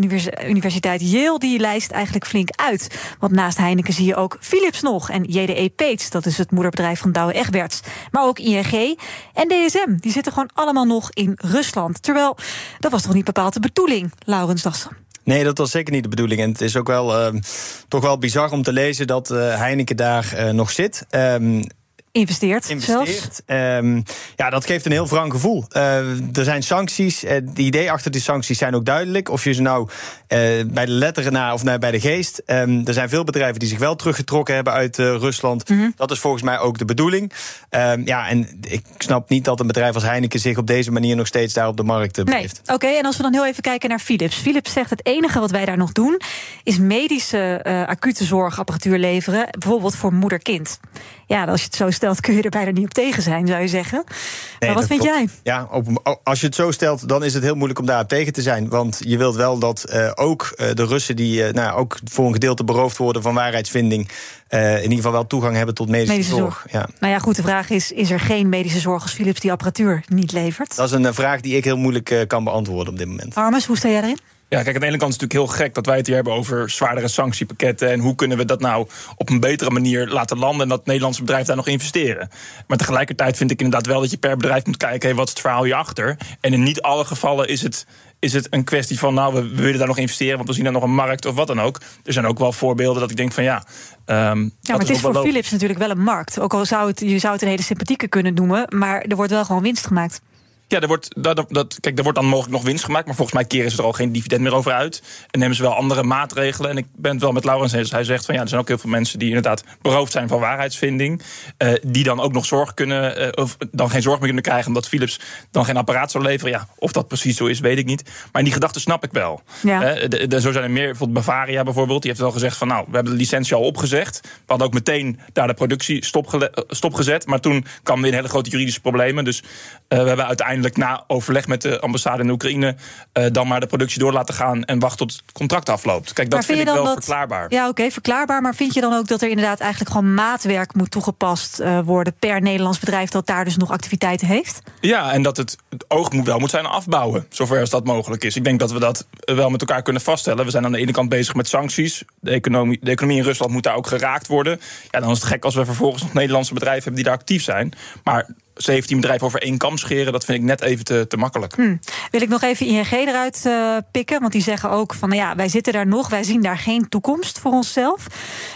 Universiteit Yale die lijst eigenlijk flink uit. Want naast Heineken zie je ook Philips nog en JDE Peets, dat is het moederbedrijf van Douwe Egberts. Maar ook ING en DSM, die zitten gewoon allemaal nog in Rusland. Terwijl dat was toch niet bepaald de bedoeling, Laurens Dassen? Nee, dat was zeker niet de bedoeling. En het is ook wel uh, toch wel bizar om te lezen dat uh, Heineken daar uh, nog zit. Um, investeert. Investeert. Um, ja, dat geeft een heel wrang gevoel. Uh, er zijn sancties. Uh, de idee achter die sancties zijn ook duidelijk. Of je ze nou uh, bij de letteren na of bij de geest. Um, er zijn veel bedrijven die zich wel teruggetrokken hebben uit Rusland. Mm -hmm. Dat is volgens mij ook de bedoeling. Um, ja, en ik snap niet dat een bedrijf als Heineken zich op deze manier nog steeds daar op de markt begeeft. Nee. Oké, okay, en als we dan heel even kijken naar Philips. Philips zegt het enige wat wij daar nog doen is medische acute zorgapparatuur leveren, bijvoorbeeld voor moeder-kind. Ja, als je het zo stelt, kun je er bijna niet op tegen zijn, zou je zeggen. Nee, maar wat vind klopt. jij? Ja, op, als je het zo stelt, dan is het heel moeilijk om daar tegen te zijn. Want je wilt wel dat uh, ook uh, de Russen, die uh, nou, ook voor een gedeelte beroofd worden van waarheidsvinding, in ieder geval wel toegang hebben tot medische, medische zorg. zorg. Ja. Nou ja, goed, de vraag is: is er geen medische zorg als Philips die apparatuur niet levert? Dat is een vraag die ik heel moeilijk kan beantwoorden op dit moment. Armes, hoe sta jij erin? Ja, kijk, aan de ene kant is het natuurlijk heel gek dat wij het hier hebben over zwaardere sanctiepakketten. En hoe kunnen we dat nou op een betere manier laten landen en dat Nederlandse bedrijven daar nog investeren. Maar tegelijkertijd vind ik inderdaad wel dat je per bedrijf moet kijken, hey, wat is het verhaal hierachter? En in niet alle gevallen is het is het een kwestie van, nou, we, we willen daar nog investeren, want we zien daar nog een markt of wat dan ook. Er zijn ook wel voorbeelden dat ik denk van ja. Um, ja, maar het is voor Philips natuurlijk wel een markt. Ook al zou het, je zou het een hele sympathieke kunnen noemen, maar er wordt wel gewoon winst gemaakt. Ja, er wordt, dat, dat, kijk, er wordt dan mogelijk nog winst gemaakt. Maar volgens mij keren ze er al geen dividend meer over uit. En nemen ze wel andere maatregelen. En ik ben het wel met Laurens eens. Hij zegt van ja, er zijn ook heel veel mensen die inderdaad beroofd zijn van waarheidsvinding. Uh, die dan ook nog zorg kunnen, uh, of dan geen zorg meer kunnen krijgen. Omdat Philips dan geen apparaat zou leveren. Ja, of dat precies zo is, weet ik niet. Maar die gedachte snap ik wel. Ja. Uh, de, de, zo zijn er meer. Bijvoorbeeld Bavaria bijvoorbeeld. Die heeft wel gezegd van nou, we hebben de licentie al opgezegd. We hadden ook meteen daar de productie stopgezet. Maar toen kwam weer een hele grote juridische problemen. Dus we hebben uiteindelijk uiteindelijk na overleg met de ambassade in Oekraïne uh, dan maar de productie door laten gaan en wachten tot het contract afloopt. Kijk, dat Maar vind, vind ik wel dat- verklaarbaar. Ja, oké, verklaarbaar. Maar vind je dan ook dat er inderdaad eigenlijk gewoon maatwerk moet toegepast eh, worden per Nederlands bedrijf dat daar dus nog activiteiten heeft? Ja, en dat het, het oog moet wel moet zijn afbouwen, zover als dat mogelijk is. Ik denk dat we dat eh, wel met elkaar kunnen vaststellen. We zijn aan de ene kant bezig met sancties. De economie, de economie in Rusland moet daar ook geraakt worden. Ja, dan is het gek als we vervolgens nog Nederlandse bedrijven hebben die daar actief zijn. Maar 17 bedrijven over één kam scheren, dat vind ik net even te, te makkelijk. Hm. Wil ik nog even ING eruit eh, pikken? Want die zeggen ook van nou ja, wij zitten daar nog, wij zien daar geen toekomst voor onszelf.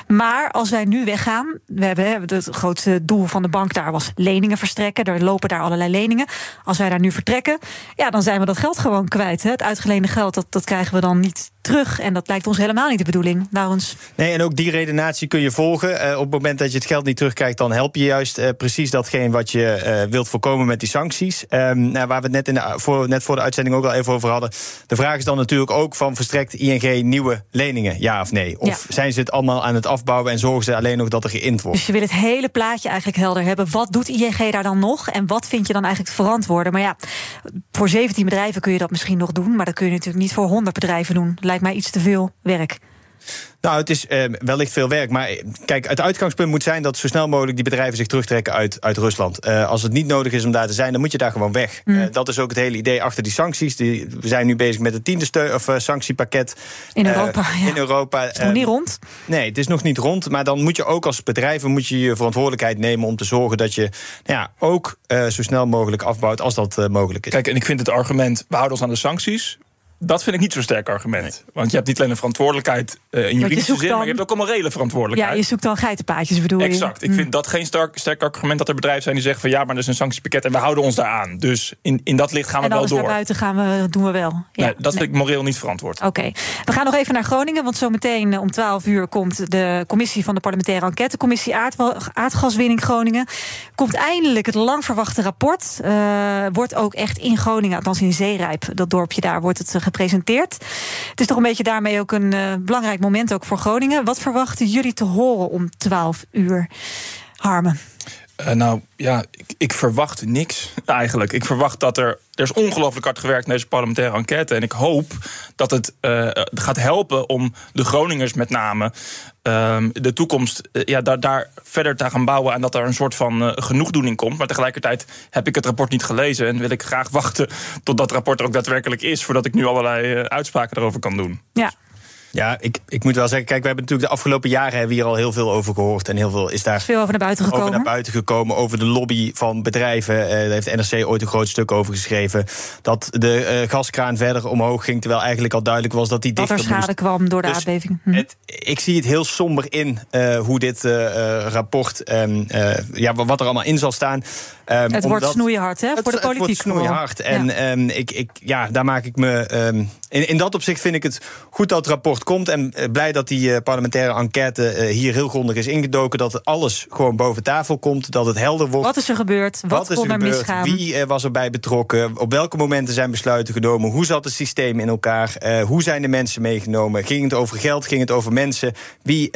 Maar als wij nu weggaan, we hebben het grootste doel van de bank daar was leningen verstrekken. Er lopen daar allerlei leningen. Als wij daar nu vertrekken, ja, dan zijn we dat geld gewoon kwijt. Hè. Het uitgeleende geld, dat, dat krijgen we dan niet terug. En dat lijkt ons helemaal niet de bedoeling. Laurens. Nee, en ook die redenatie kun je volgen. Eh, op het moment dat je het geld niet terugkrijgt, dan help je juist eh, precies datgene wat je wilt voorkomen met die sancties. Ehm, nou, waar we het net, in de, voor, net voor de uitzending ook al even over hadden. De vraag is dan natuurlijk ook van verstrekt ING nieuwe leningen, ja of nee? Of zijn ze het allemaal aan het afbouwen en zorgen ze alleen nog dat er geïnd wordt? Dus je wil het hele plaatje eigenlijk helder hebben. Wat doet ING daar dan nog? En wat vind je dan eigenlijk te verantwoorden? Maar ja, voor 17 bedrijven kun je dat misschien nog doen. Maar dat kun je natuurlijk niet voor 100 bedrijven doen. Lijkt mij iets te veel werk. Nou, het is eh, wellicht veel werk. Maar eh, kijk, het uitgangspunt moet zijn dat zo snel mogelijk die bedrijven zich terugtrekken uit, uit Rusland. Eh, als het niet nodig is om daar te zijn, dan moet je daar gewoon weg. Mm. Eh, dat is ook het hele idee achter die sancties. Die, we zijn nu bezig met het tiende steun, of, sanctiepakket. In Europa, ja. In Europa. Is het nog niet rond? Nee, het is nog niet rond. Maar dan moet je ook als bedrijven moet je, je verantwoordelijkheid nemen om te zorgen dat je nou ja, ook eh, zo snel mogelijk afbouwt als dat mogelijk is. Kijk, en ik vind het argument, we houden ons aan de sancties. Dat vind ik niet zo'n sterk argument. Want je hebt niet alleen een verantwoordelijkheid eh, in je juridische zoekt zin, maar je hebt ook een morele Ja, verantwoordelijkheid. je zoekt dan geitenpaadjes, bedoel je? Exact. Ik Hm. vind dat geen sterk, sterk argument dat er bedrijven zijn die zeggen van ja, maar er is een sanctiepakket en we houden ons daaraan. Dus in, in dat licht gaan we En wel door. buiten gaan we, doen we wel. Ja, nee, dat vind ik moreel niet verantwoord. Oké, we gaan nog even naar Groningen. Want zometeen eh, om 12 uur komt de commissie van de parlementaire enquêtecommissie Aardwa- Aardgaswinning Groningen. Komt eindelijk het lang verwachte rapport. Eh, wordt ook echt in Groningen, althans in Zeerijp, dat dorpje daar, wordt het eh, gepresenteerd. Het is toch een beetje daarmee ook een eh, belangrijk moment ook voor Groningen. Wat verwachten jullie te horen om 12 uur? Harmen. Eh, nou ja, ik, ik verwacht niks eigenlijk. Ik verwacht dat er. Er is ongelooflijk hard gewerkt in deze parlementaire enquête. En ik hoop dat het eh, gaat helpen om de Groningers met name. ehm, de toekomst eh, ja, daar, daar verder te gaan bouwen. En dat er een soort van genoegdoening komt. Maar tegelijkertijd heb ik het rapport niet gelezen. En wil ik graag wachten tot dat rapport er ook daadwerkelijk is. Voordat ik nu allerlei uitspraken erover kan doen. Ja. Ja, ik, ik moet wel zeggen, kijk, we hebben natuurlijk de afgelopen jaren hebben we hier al heel veel over gehoord. En heel veel is daar Veel over naar buiten gekomen. over naar buiten gekomen. Over de lobby van bedrijven. Eh, daar heeft NRC ooit een groot stuk over geschreven. Dat de eh, gaskraan verder omhoog ging. Terwijl eigenlijk al duidelijk was dat die Dat er dichter schade moest. kwam door de Dus aardbeving. Hm. Het, ik zie het heel somber in eh, hoe dit rapport, ehm, eh, ja, wat er allemaal in zal staan. Ehm, het wordt snoeihard, hè? Voor de het politiek. wordt vooral. snoeihard. En Ja. ehm, ik, ik, ja, daar maak ik me. ehm, in, in dat opzicht vind ik het goed dat het rapport komt. En eh, blij dat die eh, parlementaire enquête eh, hier heel grondig is ingedoken. Dat alles gewoon boven tafel komt. Dat het helder wordt. Wat is er gebeurd? Wat, is kon er gebeurd? misgaan? Wie was erbij betrokken? Op welke momenten zijn besluiten genomen? Hoe zat het systeem in elkaar? Hoe zijn de mensen meegenomen? Ging het over geld? Ging het over mensen? Wie,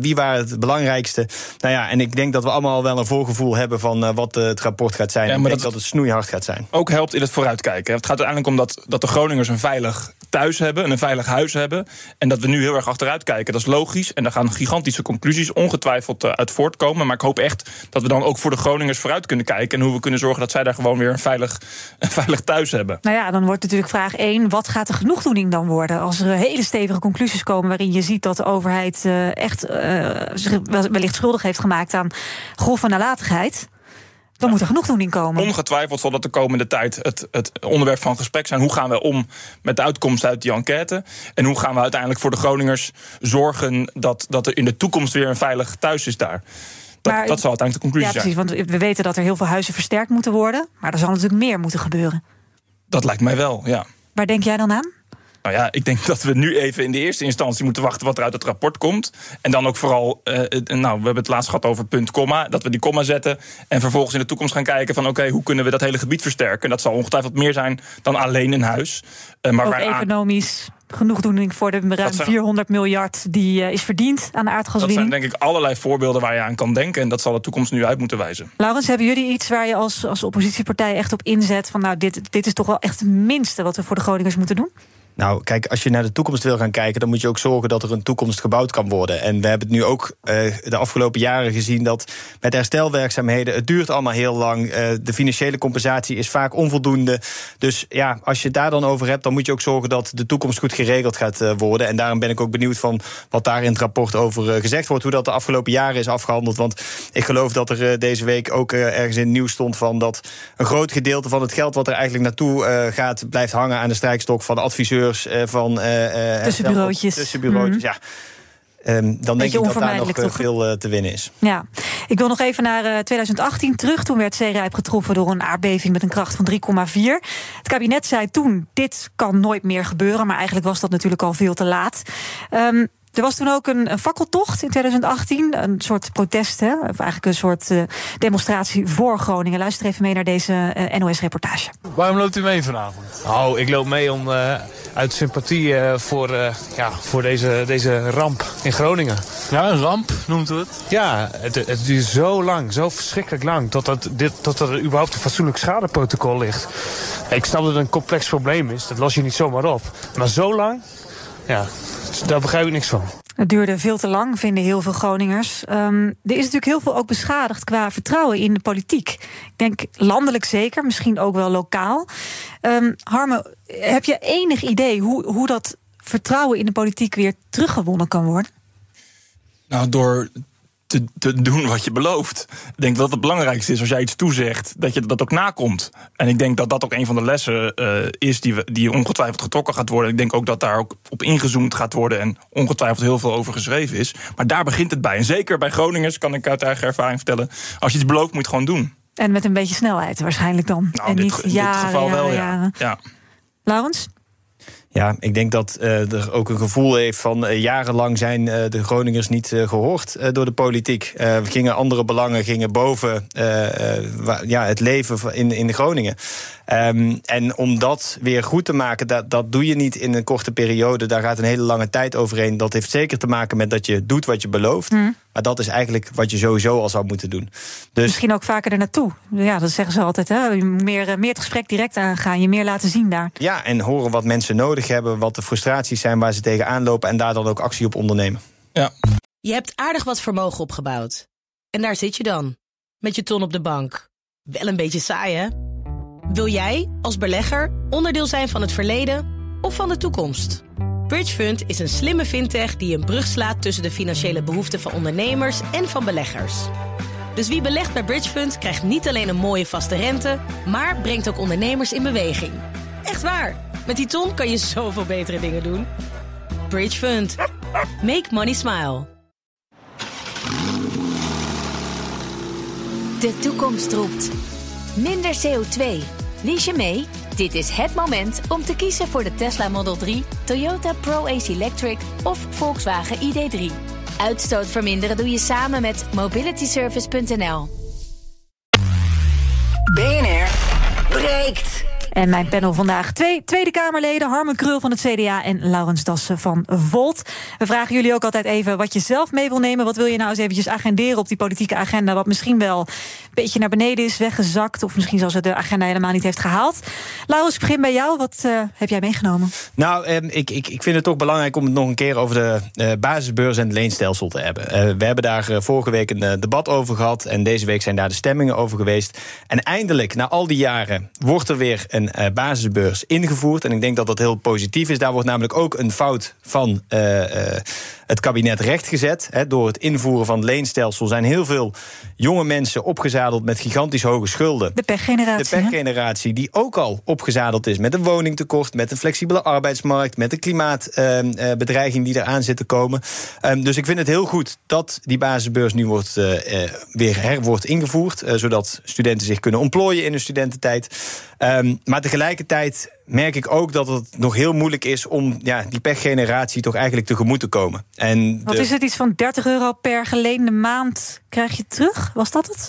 wie waren het belangrijkste? Nou ja, en ik denk dat we allemaal wel een voorgevoel hebben van wat het rapport gaat zijn. Ja, ik denk dat- dat het snoeihard gaat zijn. ook helpt in het vooruitkijken. Het gaat uiteindelijk om dat, dat de Groningers een veilig thuis hebben en een veilig huis hebben. En dat we nu heel erg achteruit kijken. Dat is logisch. En daar gaan gigantische conclusies ongetwijfeld eh, uit voortkomen. Maar ik hoop echt dat we dan ook voor de Groningers vooruit kunnen kijken. En hoe we kunnen zorgen dat zij daar gewoon weer een veilig, een veilig thuis hebben. Nou ja, dan wordt natuurlijk vraag 1: wat gaat de genoegdoening dan worden? Als er hele stevige conclusies komen waarin je ziet dat de overheid eh, echt eh, zich wel- wellicht schuldig heeft gemaakt aan grove nalatigheid, dan moet er genoegdoening komen. Ongetwijfeld zal dat de komende tijd het, het onderwerp van gesprek zijn. Hoe gaan we om met de uitkomst uit die enquête? En hoe gaan we uiteindelijk voor de Groningers zorgen dat, dat er in de toekomst weer een veilig thuis is daar? Dat, Maar- dat zal uiteindelijk de conclusie Ja, precies, zijn. want we weten dat er heel veel huizen versterkt moeten worden, maar er zal natuurlijk meer moeten gebeuren. Dat lijkt mij wel, ja. Waar denk jij dan aan? Nou ja, ik denk dat we nu even in de eerste instantie moeten wachten wat er uit het rapport komt. En dan ook vooral, eh, nou, we hebben het laatst gehad over punt, komma. Dat we die komma zetten. En vervolgens in de toekomst gaan kijken van oké, hoe kunnen we dat hele gebied versterken? En dat zal ongetwijfeld meer zijn dan alleen een huis. Eh, maar Ook waaraan- economisch, genoegdoening voor de ruim zijn- 400 miljard die eh, is verdiend aan de Dat zijn aardgaswinning. denk ik allerlei voorbeelden waar je aan kan denken. En dat zal de toekomst nu uit moeten wijzen. Laurens, hebben jullie iets waar je als, als oppositiepartij echt op inzet? Van nou, dit, dit is toch wel echt het minste wat we voor de Groningers moeten doen? Nou, kijk, als je naar de toekomst wil gaan kijken, dan moet je ook zorgen dat er een toekomst gebouwd kan worden. En we hebben het nu ook eh, de afgelopen jaren gezien dat met herstelwerkzaamheden, het duurt allemaal heel lang. Eh, de financiële compensatie is vaak onvoldoende. Dus ja, als je het daar dan over hebt, dan moet je ook zorgen dat de toekomst goed geregeld gaat eh, worden. En daarom ben ik ook benieuwd van wat daar in het rapport over gezegd wordt, hoe dat de afgelopen jaren is afgehandeld. Want ik geloof dat er deze week ook ergens in het nieuws stond van dat een groot gedeelte van het geld wat er eigenlijk naartoe gaat, blijft hangen aan de strijkstok van de adviseurs eh, van eh, eh, Tussenbureautjes. Tussenbureautjes, Mhm. ja. Ehm, dan denk ik dat daar nog toch? veel te winnen is. Ja, ik wil nog even naar eh, 2018 terug. Toen werd Zeerijp getroffen door een aardbeving met een kracht van 3,4. Het kabinet zei toen, dit kan nooit meer gebeuren. Maar eigenlijk was dat natuurlijk al veel te laat. Ehm, er was toen ook een, een fakkeltocht in 2018. Een soort protest, hè? of eigenlijk een soort eh, demonstratie voor Groningen. Luister even mee naar deze eh, NOS-reportage. Waarom loopt u mee vanavond? Nou, ik loop mee om, eh, uit sympathie voor, eh, ja, voor deze, deze ramp in Groningen. Ja, een ramp noemt u het? Ja, het, het duurt zo lang, zo verschrikkelijk lang... tot, dat, dit, tot er überhaupt een fatsoenlijk schadeprotocol ligt. Ik snap dat het een complex probleem is, dat los je niet zomaar op. Maar zo lang, ja, daar begrijp ik niks van. Het duurde veel te lang, vinden heel veel Groningers. Ehm, er is natuurlijk heel veel ook beschadigd qua vertrouwen in de politiek. Ik denk landelijk zeker, misschien ook wel lokaal. Ehm Harme, heb je enig idee hoe, hoe dat vertrouwen in de politiek weer teruggewonnen kan worden? Nou, door te, te doen wat je belooft. Ik denk dat het belangrijkste is als jij iets toezegt, dat je dat ook nakomt. En ik denk dat dat ook een van de lessen eh, is die, we, die ongetwijfeld getrokken gaat worden. Ik denk ook dat daar ook op ingezoomd gaat worden en ongetwijfeld heel veel over geschreven is. Maar daar begint het bij. En zeker bij Groningers kan ik uit eigen ervaring vertellen. Als je iets belooft, moet je het gewoon doen. En met een beetje snelheid waarschijnlijk dan. Nou, en in niet dit, in dit jaren, geval wel, jaren, ja. ja. Laurens? Ja, ik denk dat eh, er ook een gevoel heeft van eh, jarenlang zijn eh, de Groningers niet eh, gehoord eh, door de politiek. We gingen andere belangen gingen boven ja, het leven in, in Groningen. Ehm, en om dat weer goed te maken, dat, dat doe je niet in een korte periode. Daar gaat een hele lange tijd overheen. Dat heeft zeker te maken met dat je doet wat je belooft. Maar dat is eigenlijk wat je sowieso al zou moeten doen. Dus Misschien ook vaker er naartoe. Ja, dat zeggen ze altijd. Hè? Meer, meer het gesprek direct aangaan, je meer laten zien daar. ja, en horen wat mensen nodig hebben, wat de frustraties zijn waar ze tegenaan lopen en daar dan ook actie op ondernemen. Ja. Je hebt aardig wat vermogen opgebouwd. En daar zit je dan, met je ton op de bank. Wel een beetje saai, hè? Wil jij, als belegger, onderdeel zijn van het verleden of van de toekomst? Bridgefund is een slimme fintech die een brug slaat tussen de financiële behoeften van ondernemers en van beleggers. Dus wie belegt bij Bridgefund krijgt niet alleen een mooie vaste rente, maar brengt ook ondernemers in beweging. Echt waar, met die ton kan je zoveel betere dingen doen. Bridgefund. Make money smile. De toekomst roept. Minder CO2. Lies je mee? Dit is het moment om te kiezen voor de Tesla Model 3, Toyota Pro-Ace Electric of Volkswagen ID3. Uitstoot verminderen doe je samen met mobilityservice.nl. BNR breekt. En mijn panel vandaag twee Tweede Kamerleden, Harmen Krul van het CDA en Laurens Dassen van Volt. We vragen jullie ook altijd even wat je zelf mee wil nemen. Wat wil je nou eens eventjes agenderen op die politieke agenda, wat misschien wel een beetje naar beneden is weggezakt, of misschien zelfs de agenda helemaal niet heeft gehaald. Laurens, begin bij jou. Wat eh, heb jij meegenomen? Nou, eh, ik, ik, ik vind het toch belangrijk om het nog een keer over de eh, basisbeurs en het leenstelsel te hebben. Eh, we hebben daar vorige week een debat over gehad en deze week zijn daar de stemmingen over geweest. En eindelijk, na al die jaren, wordt er weer een eh, basisbeurs ingevoerd. En ik denk dat dat heel positief is. Daar wordt namelijk ook een fout van eh, eh, het kabinet rechtgezet. Hè. Door het invoeren van het leenstelsel zijn heel veel jonge mensen opgezadeld met gigantisch hoge schulden. De pechgeneratie. De hè? pechgeneratie die ook al opgezadeld is met een woningtekort, met een flexibele arbeidsmarkt, met de klimaatbedreiging die eraan zit te komen. Ehm, dus ik vind het heel goed dat die basisbeurs nu wordt, eh, eh, weer her wordt ingevoerd, eh, zodat studenten zich kunnen ontplooien in hun studententijd. Ehm, maar tegelijkertijd merk ik ook dat het nog heel moeilijk is om ja, die pechgeneratie toch eigenlijk tegemoet te komen. En Wat de- is het, iets van 30 euro per geleende maand krijg je terug? Was dat het?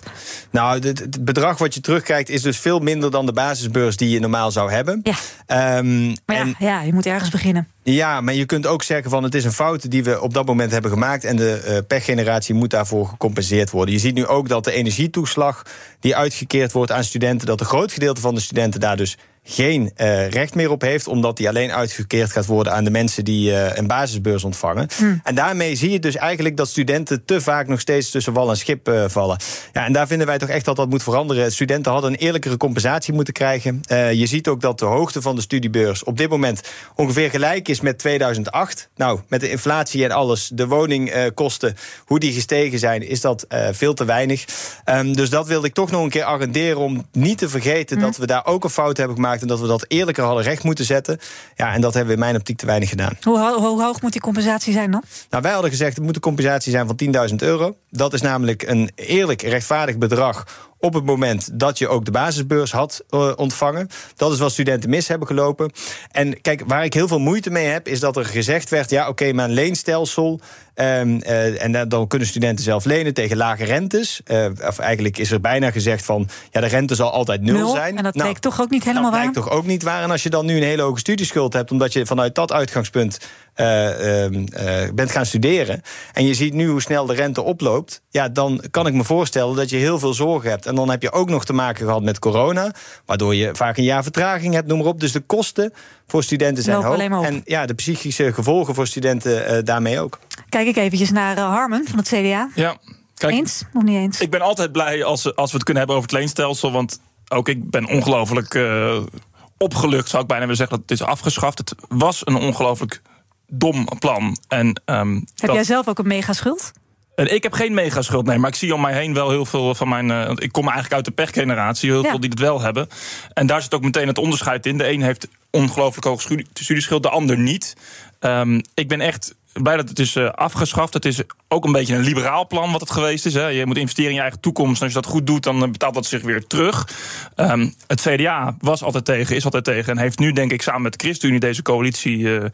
Nou, het, bedrag wat je terugkrijgt is dus veel minder dan de basisbeurs die je normaal zou hebben. Ja. Ehm, Maar ja, en ja, je moet ergens beginnen. ja, maar je kunt ook zeggen van het is een fout die we op dat moment hebben gemaakt en de eh, pechgeneratie moet daarvoor gecompenseerd worden. Je ziet nu ook dat de energietoeslag die uitgekeerd wordt aan studenten, dat een groot gedeelte van de studenten daar dus geen eh, recht meer op heeft, omdat die alleen uitgekeerd gaat worden aan de mensen die eh, een basisbeurs ontvangen. En daarmee zie je dus eigenlijk dat studenten te vaak nog steeds tussen wal en schip eh, vallen. Ja, en daar vinden wij toch echt dat dat moet veranderen. Studenten hadden een eerlijkere compensatie moeten krijgen. Je ziet ook dat de hoogte van de studiebeurs op dit moment ongeveer gelijk is met 2008. Nou, met de inflatie en alles, de woningkosten, hoe die gestegen zijn, is dat veel te weinig. Ehm, dus dat wilde ik toch nog een keer agenderen om niet te vergeten dat we daar ook een fout hebben gemaakt en dat we dat eerlijker hadden recht moeten zetten. Ja, en dat hebben we in mijn optiek te weinig gedaan. Hoe, ho- hoe hoog moet die compensatie zijn dan? Nou, wij hadden gezegd, het moet een compensatie zijn van 10.000 euro. Dat is namelijk een eerlijk, rechtvaardig bedrag op het moment dat je ook de basisbeurs had eh, ontvangen. Dat is wat studenten mis hebben gelopen. En kijk, waar ik heel veel moeite mee heb, is dat er gezegd werd: ja, oké, maar een leenstelsel. Ehm, eh, en dan- kunnen studenten zelf lenen tegen lage rentes. Eh, of eigenlijk is er bijna gezegd van: ja, de rente zal altijd nul, zijn. En dat Nou, bleek toch ook niet helemaal dat waar? blijkt toch ook niet waar. En als je dan nu een hele hoge studieschuld hebt, omdat je vanuit dat uitgangspunt eh, ehm, eh, bent gaan studeren. en je ziet nu hoe snel de rente oploopt. ja, dan kan ik me voorstellen dat je heel veel zorgen hebt. En dan heb je ook nog te maken gehad met corona. waardoor je vaak een jaar vertraging hebt, noem maar op. Dus de kosten voor studenten zijn hoog. En ja, de psychische gevolgen voor studenten daarmee ook. Kijk ik eventjes naar eh, Harmen van het CDA. Ja, kijk, Eens of niet eens? Ik ben altijd blij als, als we het kunnen hebben over het leenstelsel. Want ook ik ben ongelooflijk eh, opgelucht, zou ik bijna willen zeggen, dat het is afgeschaft. Het was een ongelooflijk dom plan. En, ehm, Heb dat- jij zelf ook een megaschuld? En ik heb geen megaschuld, nee, maar ik zie om mij heen wel heel veel van mijn. eh, ik kom eigenlijk uit de pechgeneratie, heel Ja. veel die het wel hebben. En daar zit ook meteen het onderscheid in. De een heeft ongelooflijk hoog studie- studieschuld, de ander niet. Ehm, ik ben echt blij dat het is eh, afgeschaft. Het is ook een beetje een liberaal plan wat het geweest is. Hè. Je moet investeren in je eigen toekomst. En als je dat goed doet, dan eh, betaalt dat zich weer terug. Ehm, het CDA was altijd tegen, is altijd tegen. En heeft nu, denk ik, samen met de ChristenUnie deze coalitie eh,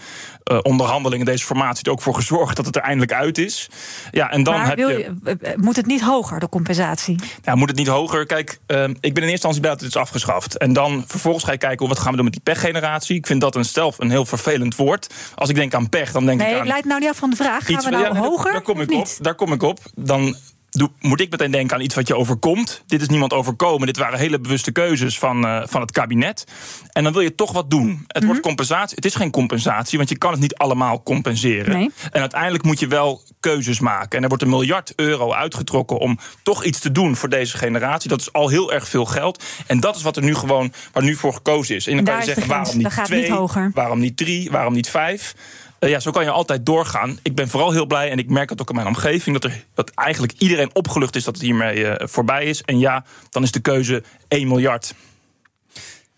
onderhandelingen, deze formatie er ook voor gezorgd dat het er eindelijk uit is. Ja, en dan maar heb wil je. je, moet het niet hoger, de compensatie? Ja, moet het niet hoger? Kijk, eh, ik ben in eerste instantie blij dat het is afgeschaft. En dan vervolgens ga je kijken, wat gaan we doen met die pechgeneratie? Ik vind dat een zelf een heel vervelend woord. Als ik denk aan pech, dan denk ik Nee, aan... het leidt nou niet af van de vraag. Gaan iets- we nou ja, nee, daar- hoger Daar kom of ik op. niet? Daar kom ik op. Dan doe- moet ik meteen denken aan iets wat je overkomt. Dit is niemand overkomen. Dit waren hele bewuste keuzes van, eh, van het kabinet. En dan wil je toch wat doen. Het Mhm. wordt compensatie. Het is geen compensatie, want je kan het niet allemaal compenseren. Nee. En uiteindelijk moet je wel keuzes maken. En er wordt een miljard euro uitgetrokken om toch iets te doen voor deze generatie. Dat is al heel erg veel geld. En dat is wat er nu gewoon, waar nu voor gekozen is. En dan En kan je zeggen, waarom niet twee, niet waarom niet drie, waarom niet vijf? Eh, ja, zo kan je altijd doorgaan. Ik ben vooral heel blij en ik merk het ook in mijn omgeving... dat, er, dat eigenlijk iedereen opgelucht is dat het hiermee eh, voorbij is. En ja, dan is de keuze 1 miljard.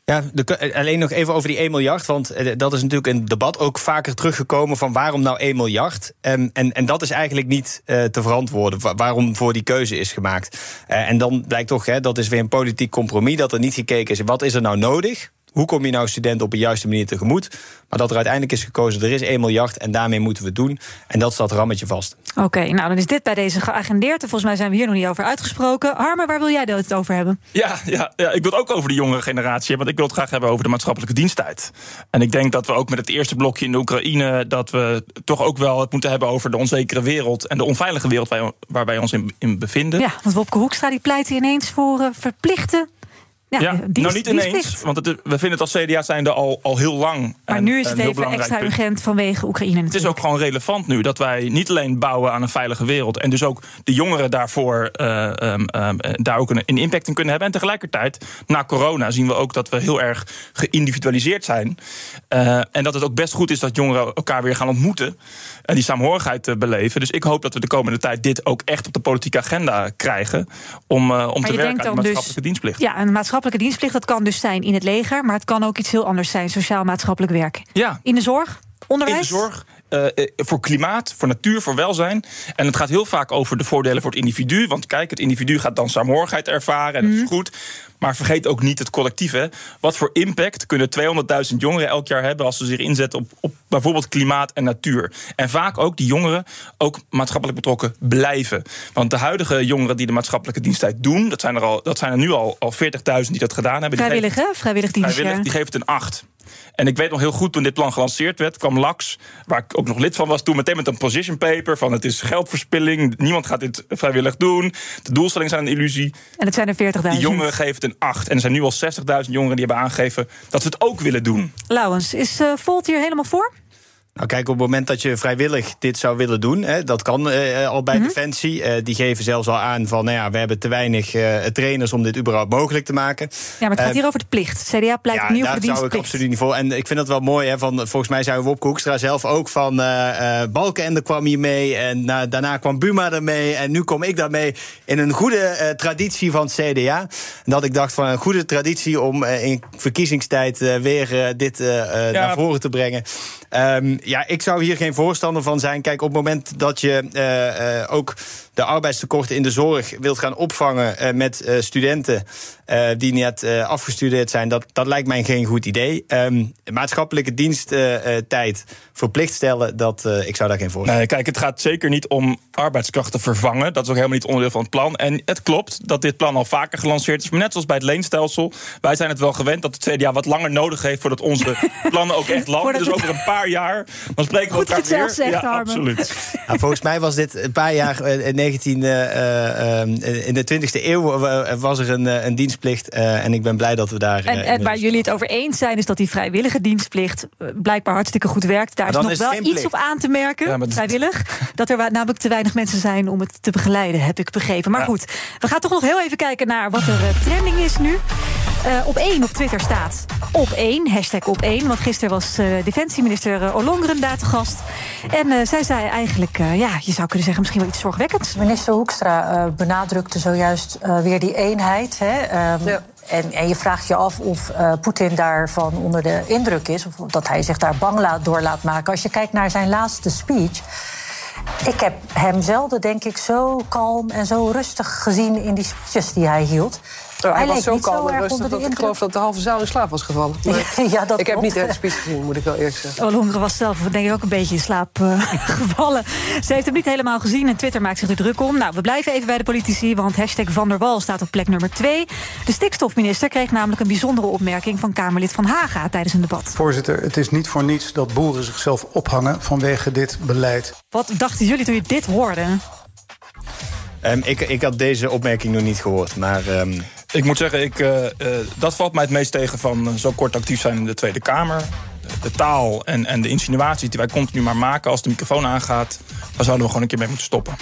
Ja, alleen nog even over die 1 miljard. Want eh, dat is natuurlijk een debat ook vaker teruggekomen van waarom nou 1 miljard. En, en, en dat is eigenlijk niet te verantwoorden wa- waarom voor die keuze is gemaakt. En dan blijkt toch, hè, dat is weer een politiek compromis, dat er niet gekeken is wat is er nou nodig. Hoe kom je nou studenten op een juiste manier tegemoet? Maar dat er uiteindelijk is gekozen, er is 1 miljard en daarmee moeten we het doen. En dat staat rammetje vast. Oké, nou dan is dit bij deze geagendeerd. En volgens mij zijn we hier nog niet over uitgesproken. Harmer, waar wil jij het over hebben? Ja, ja, ja, ik wil het ook over de jongere generatie hebben. Want ik wil het graag hebben over de maatschappelijke diensttijd. En ik denk dat we ook met het eerste blokje in de Oekraïne... dat we toch ook wel het moeten hebben over de onzekere wereld... en de onveilige wereld waar, waar wij ons in, in bevinden. Ja, want Wopke Hoekstra die pleit ineens voor eh, verplichte... Ja, Ja, dienst- nou niet ineens, dienstplicht. want het we vinden het als CDA zijnde al, al heel lang. Maar en- nu is een het heel even belangrijk extra punt. urgent vanwege Oekraïne Het is ook gewoon relevant nu dat wij niet alleen bouwen aan een veilige wereld. en dus ook de jongeren daarvoor eh, ehm, ehm, eh, daar ook een, een impact in kunnen hebben. En tegelijkertijd, na corona, zien we ook dat we heel erg geïndividualiseerd zijn. Eh, en dat het ook best goed is dat jongeren elkaar weer gaan ontmoeten. En die saamhorigheid eh, beleven. Dus ik hoop dat we de komende tijd dit ook echt op de politieke agenda krijgen. om, eh, om Maar te werken aan de dus- maatschappelijke dienstplicht. Ja, een maatschappelijke dienstplicht, dat kan dus zijn in het leger... maar het kan ook iets heel anders zijn, sociaal-maatschappelijk werk. Ja. In de zorg, onderwijs? In de zorg, eh, eh, voor klimaat, voor natuur, voor welzijn. En het gaat heel vaak over de voordelen voor het individu. Want kijk, het individu gaat dan saamhorigheid ervaren en dat Mhm. is goed. Maar vergeet ook niet het collectief. Hè. Wat voor impact kunnen 200.000 jongeren elk jaar hebben als ze zich inzetten op, op bijvoorbeeld klimaat en natuur? En vaak ook die jongeren ook maatschappelijk betrokken blijven. Want de huidige jongeren die de maatschappelijke diensttijd doen, dat zijn er, al, dat zijn er nu al, al 40.000 die dat gedaan hebben. Die Vrijwillig, hè? Vrijwillig dienst. Vrijwillig, die geeft het een 8. En ik weet nog heel goed toen dit plan gelanceerd werd, kwam Lax, waar ik ook nog lid van was, toen meteen met een position paper van het is geldverspilling, niemand gaat dit vrijwillig doen, de doelstellingen zijn een illusie. En het zijn er 40.000. Die jongeren geven het een 8. En er zijn nu al 60.000 jongeren die hebben aangegeven dat ze het ook willen doen. Lauwens, is uh, Volt hier helemaal voor? Nou, kijk, op het moment dat je vrijwillig dit zou willen doen, hè, dat kan uh, al bij mm -hmm. Defensie. Uh, die geven zelfs al aan van, nou ja, we hebben te weinig uh, trainers om dit überhaupt mogelijk te maken. Ja, maar het gaat hier over de plicht. CDA pleit ja, opnieuw voor de dienstplicht. daar zou ik absoluut niet voor. En ik vind dat wel mooi, hè, van, volgens mij zijn we Wopke Hoekstra zelf ook van... Balkenende kwam hier mee en daarna kwam Buma ermee... en nu kom ik daarmee in een goede traditie van het CDA. En dat ik dacht van een goede traditie om in verkiezingstijd weer dit ja. naar voren te brengen. Um, ja, ik zou hier geen voorstander van zijn. Kijk, op het moment dat je uh, uh, ook de arbeidstekorten in de zorg wilt gaan opvangen uh, met studenten die net afgestudeerd zijn, dat, dat lijkt mij geen goed idee. Um, maatschappelijke diensttijd verplicht stellen, dat, ik zou daar geen voorstander Nee, kijk, het gaat zeker niet om arbeidskrachten vervangen. Dat is ook helemaal niet onderdeel van het plan. En het klopt dat dit plan al vaker gelanceerd is. Maar net zoals bij het leenstelsel, wij zijn het wel gewend dat het CDA wat langer nodig heeft voordat onze plannen ook echt landen. Dus over een paar jaar dan spreken we Goed elkaar weer. het zelf zegt, ja, absoluut. Ja, volgens mij was dit een paar jaar eh, in 19, uh, uh, in de 20e eeuw eh, was er een, eh, een dienstplicht. eh, en ik ben blij dat we daar. En, en waar jullie het over eens zijn, is dat die vrijwillige dienstplicht eh, blijkbaar hartstikke goed werkt. Daar is nog is wel iets plicht. op aan te merken, Ja, vrijwillig. Dat er namelijk te weinig mensen zijn om het te begeleiden, heb ik begrepen. Maar Ja. goed, we gaan toch nog heel even kijken naar wat er eh, trending is nu. Eh, op één op Twitter staat op één, hashtag op één. Want gisteren was eh, defensieminister eh, Ollongren daar te gast. En eh, zij zei eigenlijk, eh, ja, je zou kunnen zeggen misschien wel iets zorgwekkends. Minister Hoekstra eh, benadrukte zojuist eh, weer die eenheid. Hè? Ehm, en, en je vraagt je af of eh, Poetin daarvan onder de indruk is... of dat hij zich daar bang laat, door laat maken. Als je kijkt naar zijn laatste speech... Ik heb hem zelden, denk ik, zo kalm en zo rustig gezien... in die speeches die hij hield. Hij, leek was zo kalm en erg rustig dat ik geloof dat de halve zaal in slaap was gevallen. Maar Ja, dat ik heb niet de speech gezien, moet ik wel eerlijk zeggen. Ollongren was zelf denk ik ook een beetje in slaap eh, gevallen. Ze heeft hem niet helemaal gezien en Twitter maakt zich er druk om. Nou, we blijven even bij de politici, want hashtag Van der Wal staat op plek nummer 2. De stikstofminister kreeg namelijk een bijzondere opmerking... van Kamerlid Van Haga tijdens een debat. Voorzitter, het is niet voor niets dat boeren zichzelf ophangen vanwege dit beleid. Wat dachten jullie toen je dit hoorde? Ehm, ik, ik had deze opmerking nog niet gehoord, maar. ehm, Ik moet zeggen, ik, eh, eh, dat valt mij het meest tegen van eh, zo kort actief zijn in de Tweede Kamer. De taal en, en de insinuaties die wij continu maar maken als de microfoon aangaat, daar zouden we gewoon een keer mee moeten stoppen.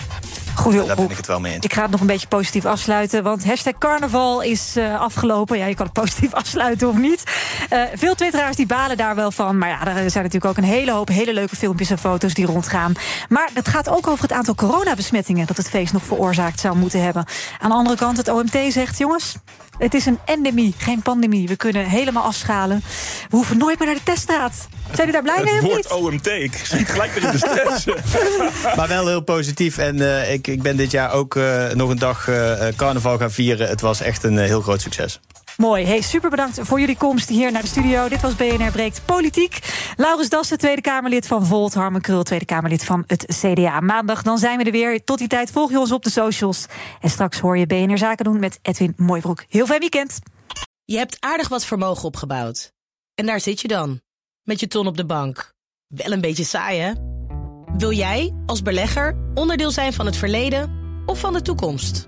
Goeie daar ben ik het wel mee eens. Ik ga het nog een beetje positief afsluiten. Want hashtag carnaval is eh, afgelopen. Ja, je kan het positief afsluiten of niet. Eh, veel twitteraars die balen daar wel van. Maar ja, er zijn natuurlijk ook een hele hoop hele leuke filmpjes en foto's die rondgaan. Maar het gaat ook over het aantal coronabesmettingen... dat het feest nog veroorzaakt zou moeten hebben. Aan de andere kant, het OMT zegt... jongens, het is een endemie, geen pandemie. We kunnen helemaal afschalen. We hoeven nooit meer naar de teststraat. Zijn jullie daar blij mee Het woord niet? OMT, ik schiet gelijk weer in de stress. maar wel heel positief. En eh, ik, ik ben dit jaar ook eh, nog een dag eh, carnaval gaan vieren. Het was echt een heel groot succes. Mooi. Hey, super bedankt voor jullie komst hier naar de studio. Dit was BNR Breekt Politiek. Laurens Dassen, Tweede Kamerlid van Volt. Harmen Krul, Tweede Kamerlid van het CDA. Maandag, dan zijn we er weer. Tot die tijd volg je ons op de socials. En straks hoor je BNR Zaken doen met Edwin Mooibroek. Heel fijn weekend. Je hebt aardig wat vermogen opgebouwd. En daar zit je dan, met je ton op de bank. Wel een beetje saai, hè? Wil jij, als belegger, onderdeel zijn van het verleden of van de toekomst?